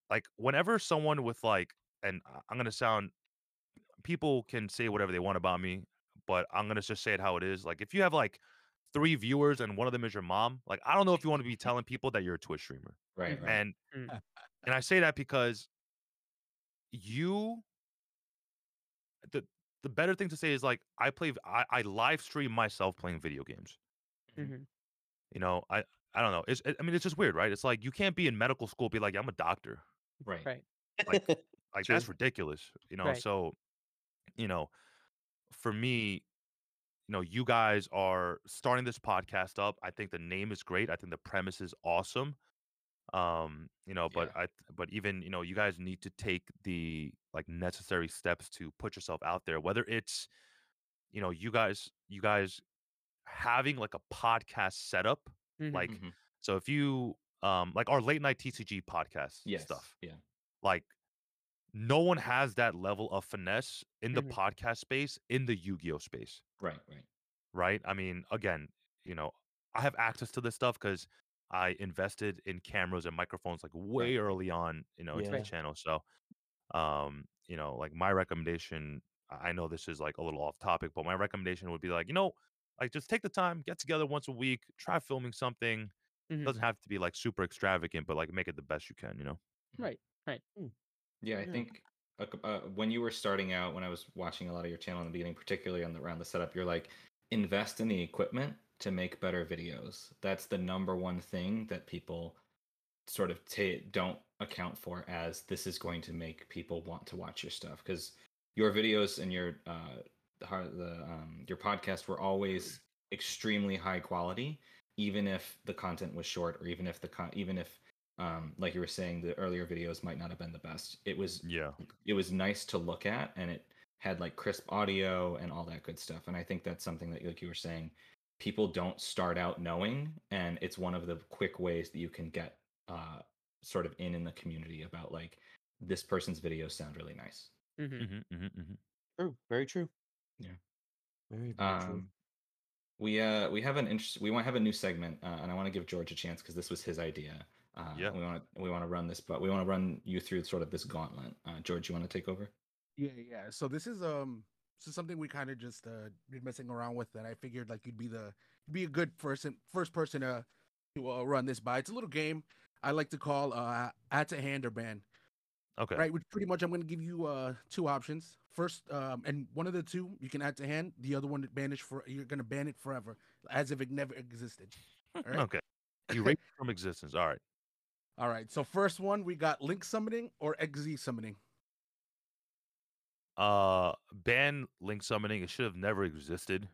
like whenever someone with like, and I'm gonna sound, people can say whatever they want about me, but I'm gonna just say it how it is. Like, if you have like three viewers and one of them is your mom, like, I don't know if you want to be telling people that you're a Twitch streamer, Right, right. and Mm. and I say that because you the the better thing to say is like I play I, I live stream myself playing video games. hmm You know, I I don't know. It's I mean it's just weird, right? It's like you can't be in medical school be like I'm a doctor. Right. Right. Like [LAUGHS] like True. that's ridiculous. You know, Right. so you know, for me, you know, you guys are starting this podcast up. I think the name is great. I think the premise is awesome. Um, you know, but I but even, you know, you guys need to take the like necessary steps to put yourself out there, whether it's you know, you guys you guys having like a podcast setup Mhm. like Mhm. so if you um like our late night TCG podcast Yes. stuff, Yeah. like no one has that level of finesse in the Mhm. podcast space in the Yu-Gi-Oh space, Right, right. right? I mean, again, you know, I have access to this stuff because I invested in cameras and microphones like way right. early on, you know, into Yeah. the channel. So um, you know, like my recommendation, I know this is like a little off topic, but my recommendation would be like, you know, like just take the time, get together once a week, try filming something. Mhm. Doesn't have to be like super extravagant, but like make it the best you can, you know. Right. Right. Yeah, I Yeah. think uh, uh, when you were starting out, when I was watching a lot of your channel in the beginning, particularly on the around the setup, you're like, invest in the equipment to make better videos. That's the number one thing that people sort of ta don't account for as this is going to make people want to watch your stuff because your videos and your uh the, the um your podcast were always extremely high quality even if the content was short or even if the con- even if um like you were saying the earlier videos might not have been the best it was Yeah. it was nice to look at and it had like crisp audio and all that good stuff and i think that's something that like you were saying people don't start out knowing and it's one of the quick ways that you can get uh sort of in in the community about like this person's videos sound really nice hmm Mm-hmm, mm-hmm, mm-hmm. True. Very true. Yeah. Very, very true. We uh we have an interest we want to have a new segment uh, and i want to give george a chance because this was his idea uh Yeah. we want to we want to run this but we want to run you through sort of this gauntlet uh george you want to take over Yeah, yeah. So this is um this is something we kind of just uh been messing around with and I figured like you'd be the you'd be a good person first person to to uh, run this by. It's a little game I like to call uh add to hand or ban. Okay. Right, which pretty much I'm going to give you uh two options. First, um, and one of the two you can add to hand. The other one banish for you're going to ban it forever, as if it never existed. All right. Okay. Erase from existence. All right. [LAUGHS] All right. So first one we got link summoning or Xyz summoning. Uh ban link summoning. It should have never existed.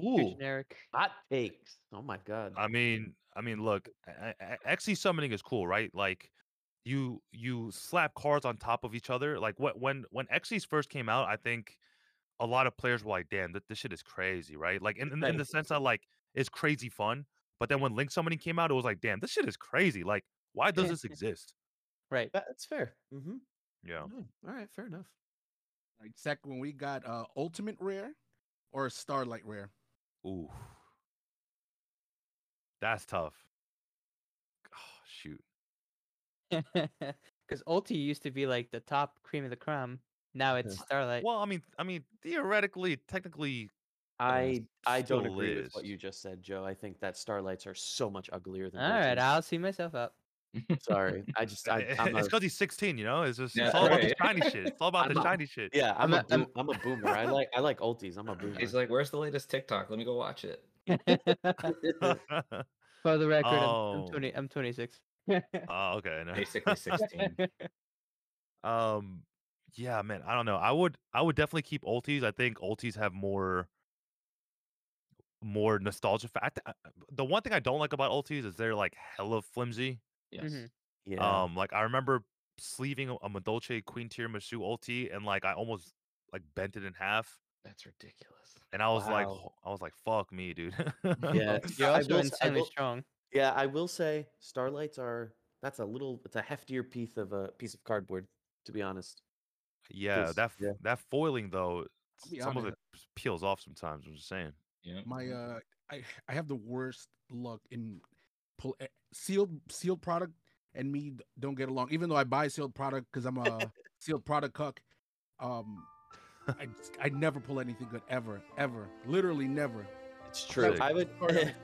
Too Ooh, generic. hot takes. Oh my god. I mean, I mean, look, a- a- a- Xyz summoning is cool, right? Like, you you slap cards on top of each other. Like, what when when Xyzs first came out, I think a lot of players were like, "Damn, that this shit is crazy," right? Like, in, in, in the sense that like it's crazy fun. But then when link summoning came out, it was like, "Damn, this shit is crazy." Like, why does Yeah. this exist? Right. That's fair. Mm-hmm. Yeah. All right, fair enough. All right. Second one we got uh ultimate rare or a starlight rare. Ooh, that's tough. Oh, shoot. Because ulti used to be like the top cream of the crumb. Now it's Starlight. Well, I mean, I mean, theoretically, technically, uh, I I don't still agree with what you just said, Joe. I think that starlights are so much uglier than. All right, Dolces. I'll see myself out. Sorry, I just I, [LAUGHS] I'm it's because he's 16, you know. It's just Yeah, it's all about the shiny shit. It's all [LAUGHS] about I'm the a- shiny shit. yeah. I'm, I'm a, a- I'm- boom, I'm a boomer. I like I like ultis. I'm a boomer. He's like, "Where's the latest TikTok? Let me go watch it." [LAUGHS] For the record, I'm, Oh. I'm 20. I'm 26. [LAUGHS] oh, okay. no. Basically, [LAUGHS] sixteen. Um, yeah, man. I don't know. I would, I would definitely keep ultis. I think ultis have more, more nostalgia. Fa- th- the one thing I don't like about ultis is they're like hella flimsy. Yes. Mhm. yeah. Um, like I remember sleeving a, a Madolche Queen Tiaramisu ulti, and like I almost like bent it in half, That's ridiculous. and I was like, Wow. ho- I was like, fuck me, dude. [LAUGHS] Yeah, You're I also will s- I insanely will- strong. Yeah, I will say starlights are that's a little it's a heftier piece of a piece of cardboard, to be honest. yeah. That yeah. that foiling though, I'll be some of it peels off sometimes. I'm just saying. Yeah. My uh, I I have the worst luck in pull eh, sealed sealed product and me don't get along. Even though I buy sealed product because I'm a sealed product cuck, um, I I never pull anything good ever ever literally never. It's true. I would Sorry.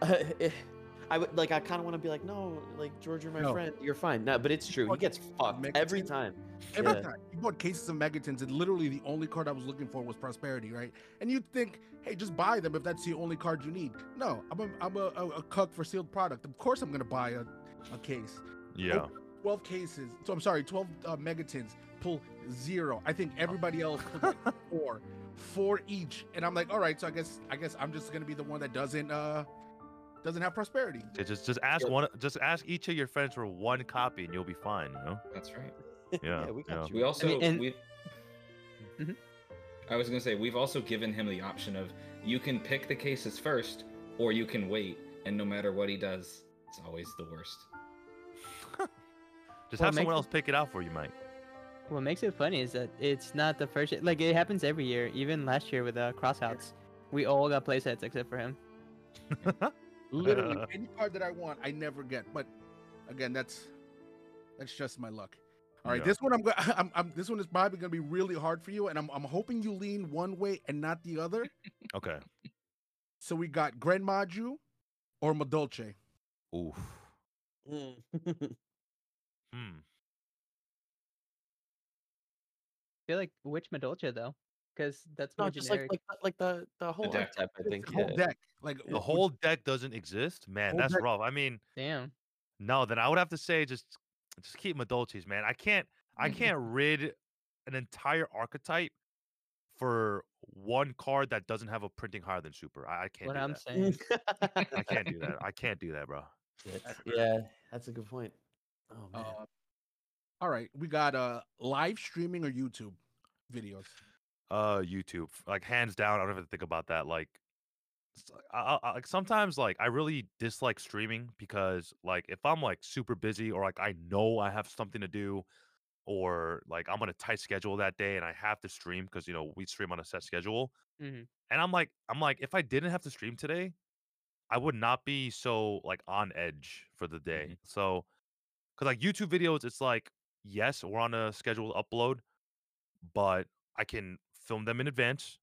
[LAUGHS] [LAUGHS] I would like I kind of want to be like, no, like George, you're my No. friend. You're fine. No, but it's true. He Fuck gets fucked every time. Every Yeah. time you bought cases of Mega Tins, and literally the only card I was looking for was Prosperity, right? And you'd think, hey, just buy them if that's the only card you need. No, I'm a I'm a, a, a cuck for sealed product. Of course, I'm gonna buy a, a case. Yeah. 12 cases. So I'm sorry, 12 uh, mega tins pull zero. I think everybody else pulled like four, four each. And I'm like, all right, so I guess I guess I'm just gonna be the one that doesn't uh doesn't have prosperity. Yeah, just just ask Yeah. one. Just ask each of your friends for one copy, and you'll be fine. You know. That's right. [LAUGHS] Yeah. we got yeah. We also and- we. Mhm. I was gonna say we've also given him the option of you can pick the cases first, or you can wait, and no matter what he does, it's always the worst. [LAUGHS] Just Well, have make someone it- else pick it out for you, Mike. What makes it funny is that it's not the first. year- Like it happens every year. Even last year with the uh, Crossouts, we all got playsets except for him. [LAUGHS] Literally [LAUGHS] any card that I want, I never get. But again, that's that's just my luck. All right, Yeah. this one I'm going. [LAUGHS] I'm, I'm this one is probably gonna be really hard for you, and I'm I'm hoping you lean one way and not the other. [LAUGHS] Okay. So we got Gren Maju or Madolche. Oof. Mm. Hmm. I feel like which Madolche though, because that's no, more just like generic. like like the the whole deck. archetype. I think. the whole yeah. deck, like The whole deck doesn't exist, man. That's deck- rough. I mean, Damn. no. Then I would have to say just just keep Madolches, man. I can't I [LAUGHS] can't rid an entire archetype for one card that doesn't have a printing higher than super. I, I can't. What do I'm that. saying. I can't do that. [LAUGHS] I can't do that, bro. yeah, that's a good point. Oh man. Uh, all right, we got uh live streaming or YouTube videos. Uh, YouTube, like hands down. I don't even think about that. Like, s- I, I- I- like sometimes, like I really dislike streaming because, like, if I'm like super busy or like I know I have something to do, or like I'm on a tight schedule that day and I have to stream because you know we stream on a set schedule, Mhm. and I'm like, I'm like, if I didn't have to stream today, I would not be so like on edge for the day. So, because like YouTube videos, it's like, yes, we're on a scheduled upload, but I can film them in advance,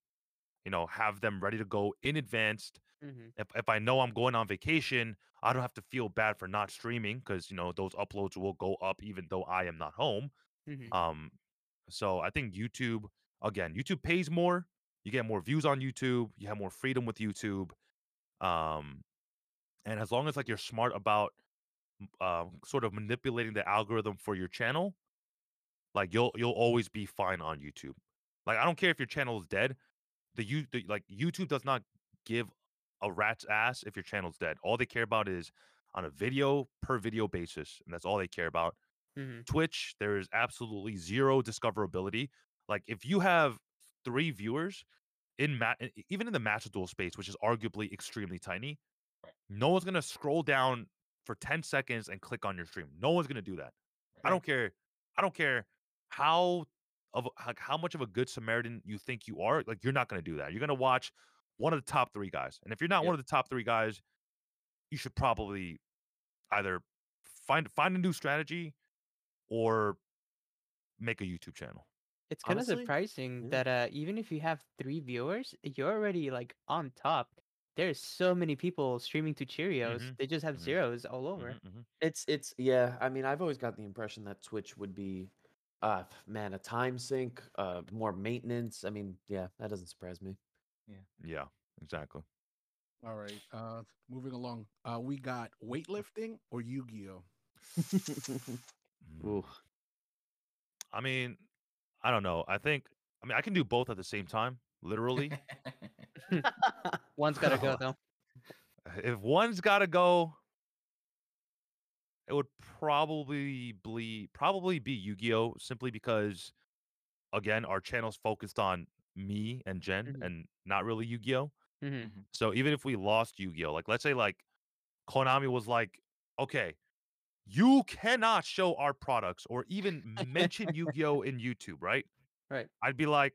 you know, have them ready to go in advance. Mhm. If, if I know I'm going on vacation, I don't have to feel bad for not streaming because, you know, those uploads will go up even though I am not home. Mhm. Um, so I think YouTube again, YouTube pays more. You get more views on YouTube. You have more freedom with YouTube. Um, and as long as like you're smart about um, sort of manipulating the algorithm for your channel, like you'll you'll always be fine on YouTube. Like I don't care if your channel is dead. The you the, like YouTube does not give a rat's ass if your channel's dead. All they care about is on a video per video basis, and that's all they care about. Mhm. Twitch, there is absolutely zero discoverability. Like if you have three viewers in mat, even in the Master Duel space, which is arguably extremely tiny, Right. no one's gonna scroll down for ten seconds and click on your stream. No one's gonna do that. I don't care. I don't care how of like how much of a good Samaritan you think you are. Like you're not gonna do that. You're gonna watch one of the top three guys, and if you're not Yep. one of the top three guys, you should probably either find find a new strategy or make a YouTube channel. It's kind of surprising yeah. that uh, even if you have three viewers, you're already like on top. There's so many people streaming to Cheerios. Mhm, They just have mhm, zeros all over. Mhm, mhm. It's it's yeah. I mean, I've always got the impression that Twitch would be, uh, man, a time sink, uh, more maintenance. I mean, yeah, that doesn't surprise me. Yeah, Yeah, exactly. All right. Uh, moving along. Uh, we got weightlifting or Yu-Gi-Oh. [LAUGHS] Mm. Ooh. I mean, I don't know. I think I mean I can do both at the same time, literally. [LAUGHS] [LAUGHS] One's gotta go though. if one's got to go, it would probably be probably be Yu-Gi-Oh simply because again, our channel's focused on me and Jen Mhm. and not really Yu-Gi-Oh. hmm So even if we lost Yu-Gi-Oh, like let's say like Konami was like, okay, you cannot show our products or even mention Yu-Gi-Oh in YouTube, right? Right. I'd be like,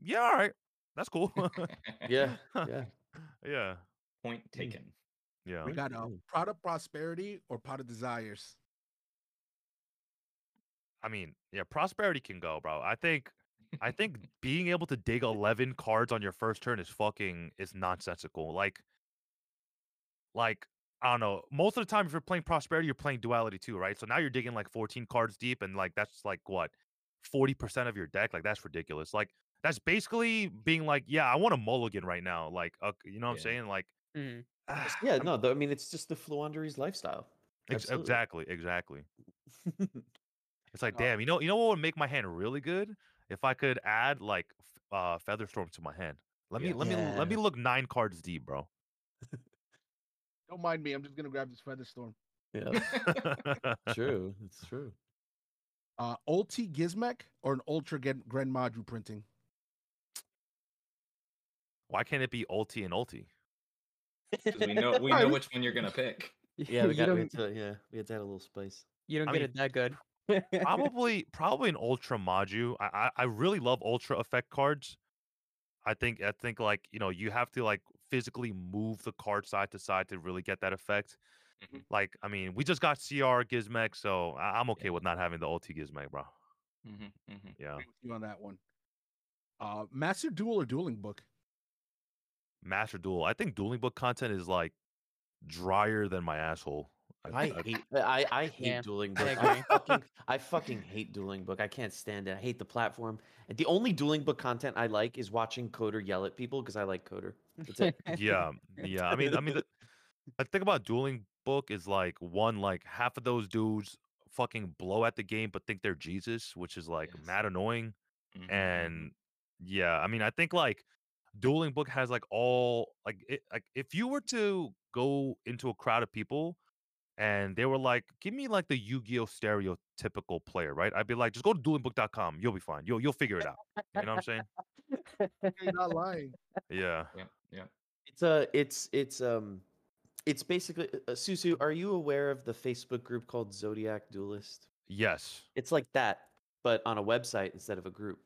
yeah, all right, that's cool. [LAUGHS] [LAUGHS] Yeah, yeah. yeah, Point taken. Yeah. We got a Mm. Pot of Prosperity or Pot of Desires. I mean, yeah, prosperity can go, bro. I think I think [LAUGHS] being able to dig 11 cards on your first turn is fucking is nonsensical. Like like I don't know. Most of the time if you're playing prosperity, you're playing duality too, right? So now you're digging like 14 cards deep and like that's like what? 40% of your deck? Like that's ridiculous. Like that's basically being like, yeah, I want a mulligan right now. Like, uh, you know what I'm saying? Like ah, [SIGHS] Yeah, no, though, I mean, it's just the Floowandereeze lifestyle. ex- absolutely. exactly, exactly. [LAUGHS] It's like, damn, you know, you know what would make my hand really good if I could add like uh Featherstorm to my hand. Let me Yeah. let me let me look nine cards deep, bro. Don't mind me. I'm just gonna grab this Featherstorm. yeah, [LAUGHS] true. It's true. Uh, Ulti Gizmek or an Ultra Gen- Gren Maju printing. Why can't it be ulti and ulti? Because we know we know which one you're gonna pick. [LAUGHS] Yeah, we got we had to, yeah, we had to add a little spice. you don't I get mean, it that good. [LAUGHS] Probably probably an ultra Maju. I, I I really love ultra effect cards. I think I think like you know you have to like physically move the card side to side to really get that effect. Mhm. Like I mean, we just got CR Gizmek, so I- I'm okay Yeah. with not having the ulti Gizmek, bro. hmm hmm Yeah, Agree with you on that one. Uh, Master Duel or Dueling Book. Master Duel. I think dueling book content is like drier than my asshole. I hate I I hate Yeah, dueling book. I, agree. fucking I fucking hate dueling book. I can't stand it. I hate the platform. The only dueling book content I like is watching Coder yell at people because I like Coder. That's it. yeah yeah i mean i mean the, the thing about dueling book is like one like half of those dudes fucking blow at the game but think they're jesus which is like Yes. mad annoying Mhm, and yeah i mean i think like dueling book has like all like it, like if you were to go into a crowd of people and they were like give me like the yu-gi-oh stereotypical player right i'd be like just go to duelingbook.com you'll be fine you'll you'll figure it out you know what i'm saying You're not lying. yeah. Yep. Yep. It's a it's it's um it's basically uh, Susu, are you aware of the Facebook group called Zodiac Duelist? yes It's like that, but on a website instead of a group.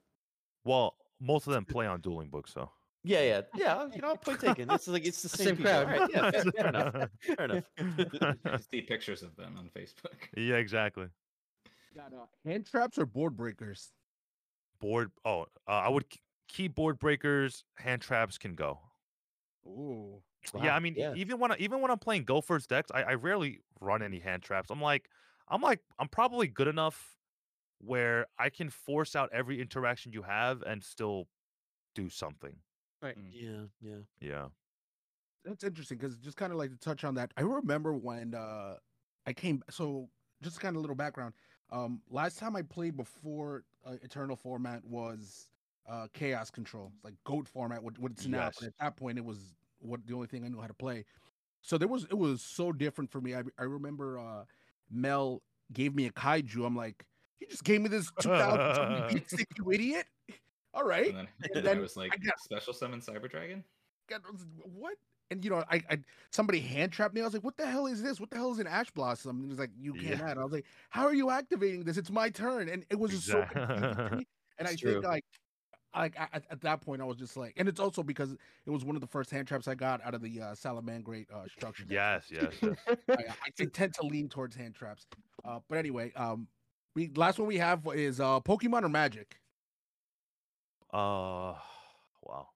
well most of them play on dueling book so Yeah, yeah, [LAUGHS] yeah. You know, point taken. It's like it's the same, Same crowd. Right, yeah, fair, fair enough. [LAUGHS] Fair enough. You [LAUGHS] see pictures of them on Facebook. yeah, exactly. Got uh, hand traps or board breakers. Board. Oh, uh, I would k- keep board breakers. Hand traps can go. Ooh. Yeah, I mean, yeah. even when I, even when I'm playing Gophers decks, I, I rarely run any hand traps. I'm like, I'm like, I'm probably good enough where I can force out every interaction you have and still do something. Yeah, yeah. Yeah. That's interesting because just kind of like to touch on that. I remember when uh I came. So just kind of a little background. Um, last time I played before uh, Eternal format was uh Chaos Control, like Goat format. What, what it's now. Yes. But at that point, it was what the only thing I knew how to play. So there was it was so different for me. I I remember uh Mel gave me a kaiju. I'm like, you just gave me this 2020 [LAUGHS] stick, you idiot. All right. And then, [LAUGHS] And and I was like, I got- special summon Cyber Dragon? God, what? And you know, I, I somebody hand trapped me. I was like, what the hell is this? What the hell is an ash blossom? And he was like, you can't Yeah. add. I was like, how are you activating this? It's my turn. And it was just so confusing to me. [LAUGHS] And I It's think like like at- at that point I was just like, and it's also because it was one of the first hand traps I got out of the uh, Salamangreat uh, structure. Yes. Yes. yes. [LAUGHS] I, I tend to lean towards hand traps. Uh, but anyway, um, We last one we have is uh Pokemon or Magic, Uh, wow.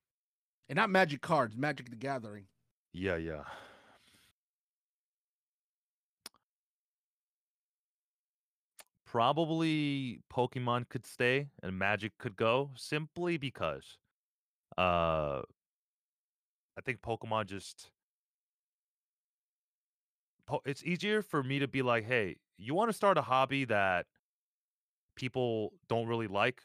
and not Magic cards, Magic the Gathering. Yeah, yeah. Probably Pokemon could stay and Magic could go simply because uh I think Pokemon just po- it's easier for me to be like, "Hey, you want to start a hobby that people don't really like?"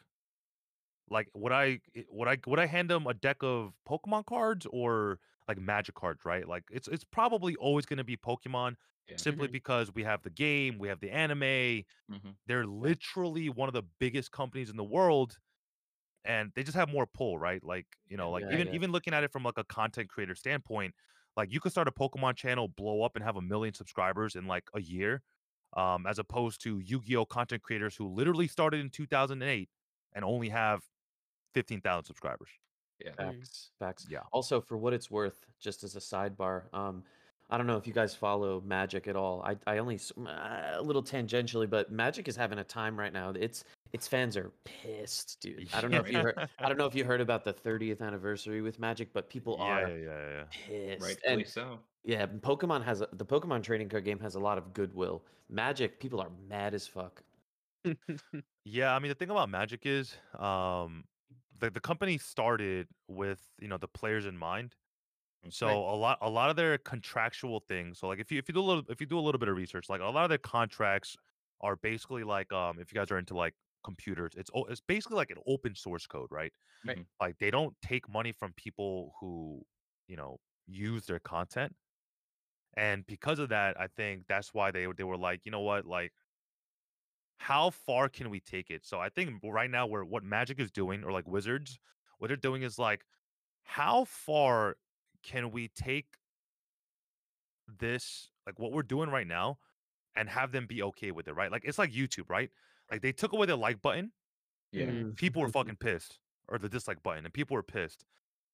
Like, would I i- would I would I hand them a deck of Pokemon cards or like Magic cards, right? Like, it's it's probably always going to be Pokemon Yeah. simply Mhm. [LAUGHS] because we have the game, we have the anime. Mhm. They're literally one of the biggest companies in the world, and they just have more pull, right? Like, you know, like Yeah, even yeah. even looking at it from like a content creator standpoint, like you could start a Pokemon channel, blow up, and have a million subscribers in like a year, um, as opposed to Yu-Gi-Oh content creators who literally started in 2008 and only have 15,000 subscribers. Yeah. Facts, facts. Yeah. Also, for what it's worth, just as a sidebar, um, I don't know if you guys follow Magic at all. I, I only uh, a little tangentially, but Magic is having a time right now. Its its fans are pissed, dude. I don't know if you heard. I don't know if you [LAUGHS] heard about the 30th anniversary with Magic, but people Yeah, are yeah, yeah, yeah. pissed. Rightfully And so. yeah, Pokemon has a, the Pokemon trading card game has a lot of goodwill. Magic, people are mad as fuck. [LAUGHS] Yeah, I mean the thing about Magic is, um, the the company started with you know the players in mind. So Right. a lot a lot of their contractual things. So like if you if you do a little if you do a little bit of research, like a lot of their contracts are basically like um if you guys are into like computers, it's it's basically like an open source code, right? Right. Mhm. Like they don't take money from people who you know use their content, and because of that, I think that's why they they were like, you know what, like how far can we take it? So I think right now where what Magic is doing or like Wizards, what they're doing is like how far can we take this like what we're doing right now and have them be okay with it, right? Like it's like YouTube, right? Like they took away the like button, Yeah. Mm. people were fucking pissed, or the dislike button, and people were pissed.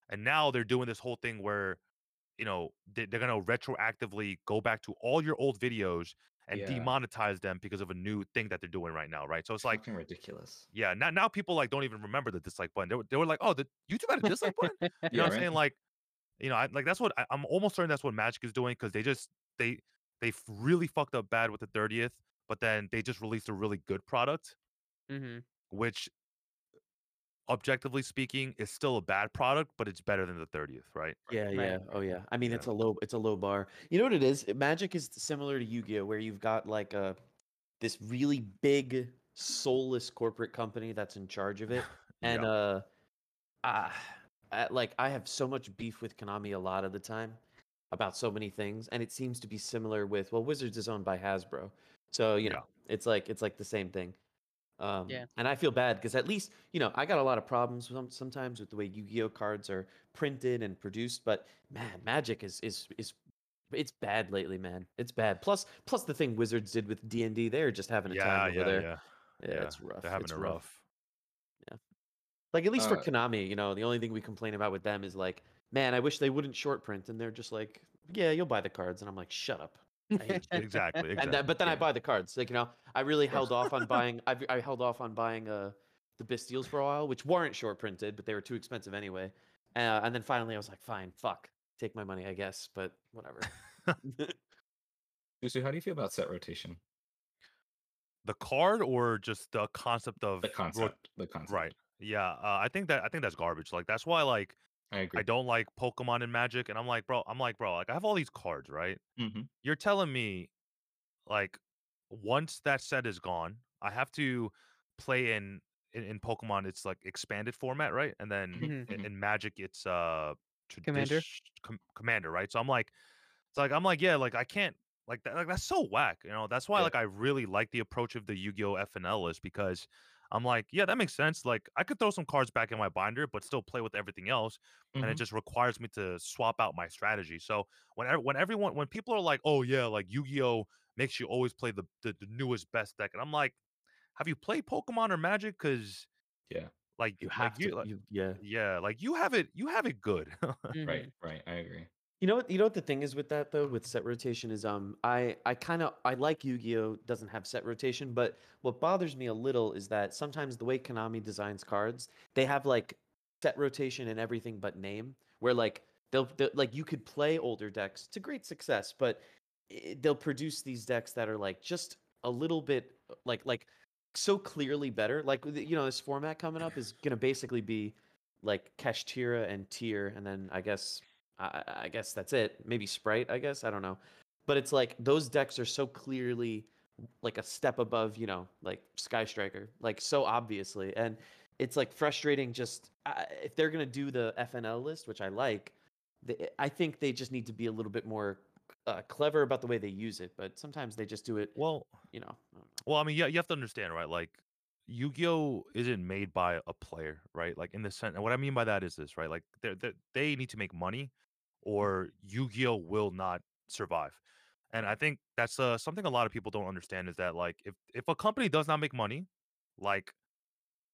And now they're doing this whole thing where, you know, they, they're gonna retroactively go back to all your old videos and Yeah. demonetize them because of a new thing that they're doing right now, right? So it's like, fucking ridiculous. yeah, now now people like don't even remember the dislike button. They were, they were like, oh, the YouTube had a dislike button. [LAUGHS] You know Yeah, what I'm saying? Like, you know, I, like that's what I, I'm almost certain that's what Magic is doing because they just they they really fucked up bad with the 30th, but then they just released a really good product, hmm which objectively speaking is still a bad product, but it's better than the 30th, right? Yeah, Right. yeah. Oh yeah. I mean, Yeah. it's a low it's a low bar. You know what it is? Magic is similar to Yu-Gi-Oh where you've got like a this really big soulless corporate company that's in charge of it. [LAUGHS] And Yeah. uh ah, I, like I have so much beef with Konami a lot of the time about so many things and it seems to be similar with well Wizards is owned by Hasbro. So, you Yeah. know, it's like it's like the same thing. Um, Yeah. And I feel bad because at least, you know, I got a lot of problems some, sometimes with the way Yu-Gi-Oh cards are printed and produced, but man, Magic is is is it's bad lately, man. It's bad. Plus plus the thing Wizards did with D&D, they're just having a yeah, time over yeah, there. yeah, Yeah, yeah, it's rough. They're having it's it rough. Like at least for Uh, Konami, you know, the only thing we complain about with them is like, man, I wish they wouldn't short print and they're just like, yeah, you'll buy the cards and I'm like, shut up. I hate you. Exactly, exactly. and that, but then I buy the cards. Like you know, I really held off on [LAUGHS] buying. I, I held off on buying uh the Bystials for a while, which weren't short printed, but they were too expensive anyway. Uh, and then finally, I was like, fine, fuck, take my money, I guess. But whatever. [LAUGHS] Susu, how do you feel about set rotation? the card or just the concept of The rot- concept. The concept. right. Yeah, uh, I think that I think that's garbage. Like that's why like I agree. I don't like Pokemon and Magic, and I'm like, bro, I'm like, bro, like I have all these cards, right? hmm You're telling me, like, once that set is gone, I have to play in in, in Pokemon. It's like expanded format, right? And then Mhm, in, mhm. in Magic, it's uh Commander? com- Commander, right? So I'm like, it's like I'm like, yeah, like I can't like that. Like that's so whack, you know. That's why Yeah. like I really like the approach of the Yu-Gi-Oh FNL list because I'm like, yeah, that makes sense. Like I could throw some cards back in my binder, but still play with everything else and it Mhm. just requires me to swap out my strategy. So when when everyone when people are like, "Oh yeah, like Yu-Gi-Oh makes you always play the the, the newest best deck," and I'm like, "Have you played Pokemon or Magic? Because Yeah. like you like have you, to. like- You, yeah. yeah, like you have it you have it good." [LAUGHS] Right. Right. I agree. You know what? You know what the thing is with that though, with set rotation is um, I I kind of I like Yu-Gi-Oh doesn't have set rotation, but what bothers me a little is that sometimes the way Konami designs cards, they have like set rotation and everything but name, where like they'll, they'll like you could play older decks to great success, but i they'll produce these decks that are like just a little bit like like so clearly better. Like you know, this format coming up is gonna basically be like Kashtira and Tear, and then I guess I, I guess that's it. Maybe Sprite, I guess. I don't know. But it's like those decks are so clearly like a step above, you know, like Sky Striker, like so obviously. And it's like frustrating just uh, if they're going to do the FNL list, which I like, they, I think they just need to be a little bit more uh, clever about the way they use it. But sometimes they just do it, Well, you know. I know. well, I mean, yeah, you have to understand, right? Like, Yu-Gi-Oh isn't made by a player, right? Like in the sense, and what I mean by that is this, right? Like they they need to make money, or Yu-Gi-Oh will not survive. And I think that's uh, something a lot of people don't understand is that like if if a company does not make money, like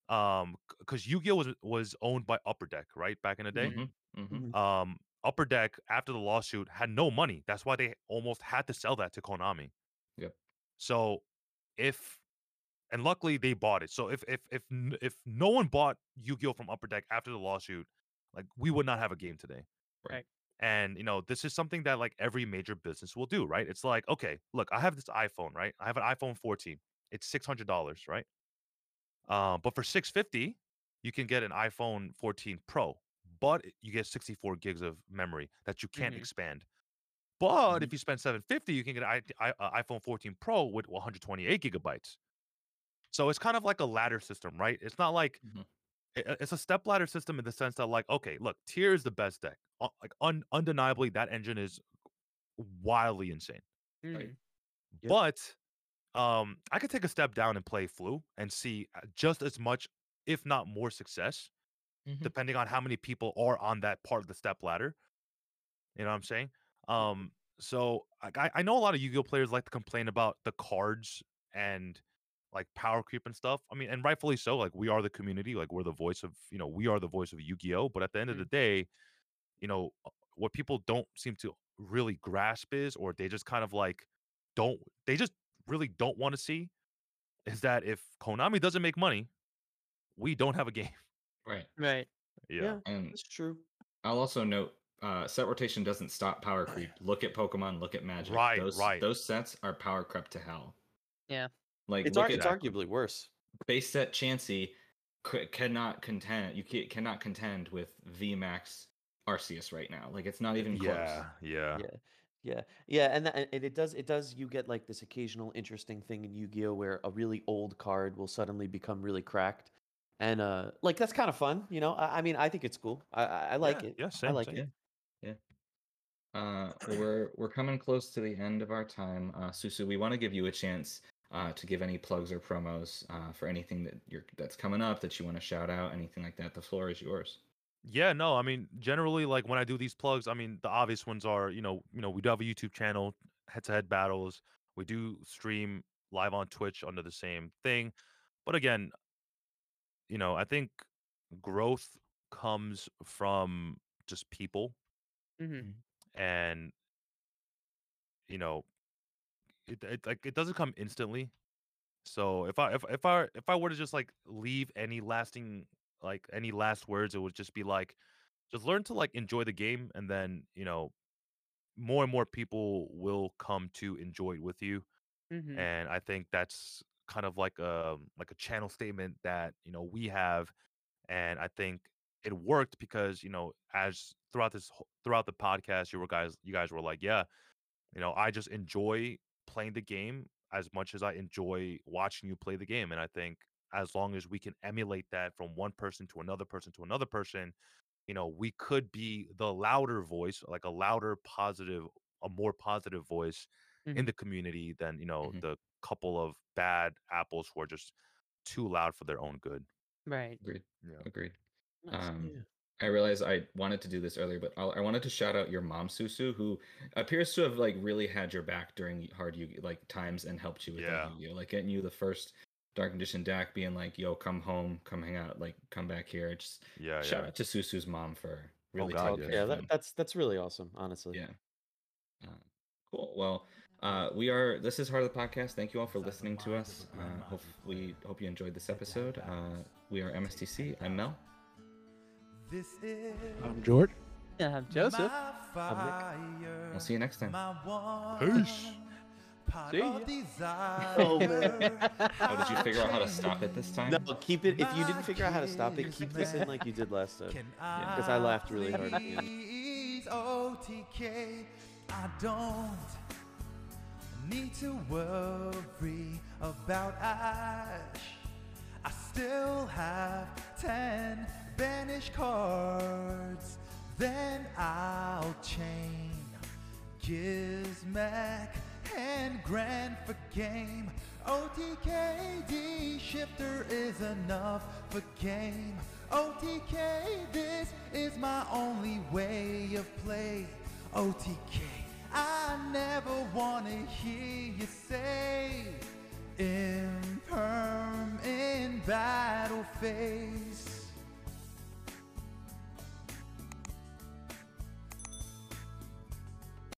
um, because Yu-Gi-Oh was was owned by Upper Deck, right, back in the day. Mhm, mhm. Um, Upper Deck after the lawsuit had no money. That's why they almost had to sell that to Konami. Yep. So if and luckily they bought it. So if if if if no one bought Yu-Gi-Oh from Upper Deck after the lawsuit, like we would not have a game today. Right. And you know, this is something that like every major business will do, right? It's like, okay, look, I have this iPhone, right? I have an iPhone 14. It's six hundred dollars, right? Um, but for six fifty, you can get an iPhone 14 Pro, but you get 64 gigs of memory that you can't Mhm. expand. But if you spend 750, you can get an I, I, uh, iPhone 14 Pro with 128 gigabytes. So it's kind of like a ladder system, right? It's not like Mhm. It's a step ladder system in the sense that, like, okay, look, Tear is the best deck. Uh, Like, un- undeniably, that engine is wildly insane. Mhm. Yep. But um, I could take a step down and play Floo and see uh, just as much, if not more, success, Mhm. depending on how many people are on that part of the step ladder. You know what I'm saying? Um, so I, I know a lot of Yu-Gi-Oh players like to complain about the cards and like power creep and stuff. I mean, and rightfully so. Like we are the community, like we're the voice of you know we are the voice of Yu-Gi-Oh. But at the end of Mm. the day, you know uh, what people don't seem to really grasp is, or they just kind of like don't they just really don't want to see is that if Konami doesn't make money, we don't have a game. Right. Right. Yeah. And That's true. I'll also note uh, set rotation doesn't stop power creep. Look at Pokemon, look at Magic. Right, those, right. Those sets are power crept to hell. Yeah. Like It's, look ar- it's arguably worse. base set Chansey c- cannot contend. You ca- cannot contend with VMAX Arceus right now. Like it's not even close. Yeah, yeah. yeah yeah yeah and, that, and it does it does you get like this occasional interesting thing in yu-gi-oh where a really old card will suddenly become really cracked and uh like that's kind of fun you know i, I mean i think it's cool i i, I like yeah, it Yeah, i like same. it Uh, we're we're coming close to the end of our time. Uh, Susu, we want to give you a chance uh, to give any plugs or promos uh, for anything that you're that's coming up that you want to shout out, anything like that. The floor is yours. Yeah, no, I mean, generally, like when I do these plugs, I mean, the obvious ones are, you know, you know, we do have a YouTube channel, head-to-head battles. We do stream live on Twitch under the same thing, but again, you know, I think growth comes from just people, Mhm. and you know, it, it like it doesn't come instantly. So if I if if I if I were to just like leave any lasting like any last words, it would just be like just learn to like enjoy the game and then, you know, more and more people will come to enjoy it with you. Mhm. And I think that's kind of like a like a channel statement that, you know, we have and I think it worked because, you know, as throughout this throughout the podcast you were guys you guys were like, yeah, you know, I just enjoy playing the game as much as I enjoy watching you play the game. And I think as long as we can emulate that from one person to another person to another person, you know, we could be the louder voice, like a louder, positive, a more positive voice in Mhm. the community than, you know, Mhm. the couple of bad apples who are just too loud for their own good. Right. Agreed. Yeah. Agreed. Nice, Um, yeah. I realized I wanted to do this earlier, but I'll, I wanted to shout out your mom, Susu, who appears to have like really had your back during hard Yu like times and helped you with Yeah. that Yu-Gi-Oh! Like getting you the first Dark Condition deck, being like, "Yo, come home, come hang out, like come back here." Just Yeah. shout yeah. out to Susu's mom for really God, take yeah. care yeah, of that, that's that's really awesome, honestly. Yeah. Uh, cool. Well, uh, we are. This is Heart of the Podcast. Thank you all for listening to us. Uh, hope we hope you enjoyed this episode. Uh, we are MSTC. I'm Mel. This is I'm George. Yeah, I'm Joseph. I'm Nick. We'll see you next time. Peace. See of ya. desire. Oh, man. [LAUGHS] Oh, did you figure out how to stop it this time? No, keep it. If you didn't figure out how to stop it, keep this in like you did last time. Can Because I laughed really hard at the end. please OTK, I don't need to worry about Ash. I still have 10 banished cards. Then I'll chain Gizmek and Gren for game. OTKD shifter is enough for game. OTK, this is my only way of play. OTK, I never wanna hear you say Imperm in battle phase.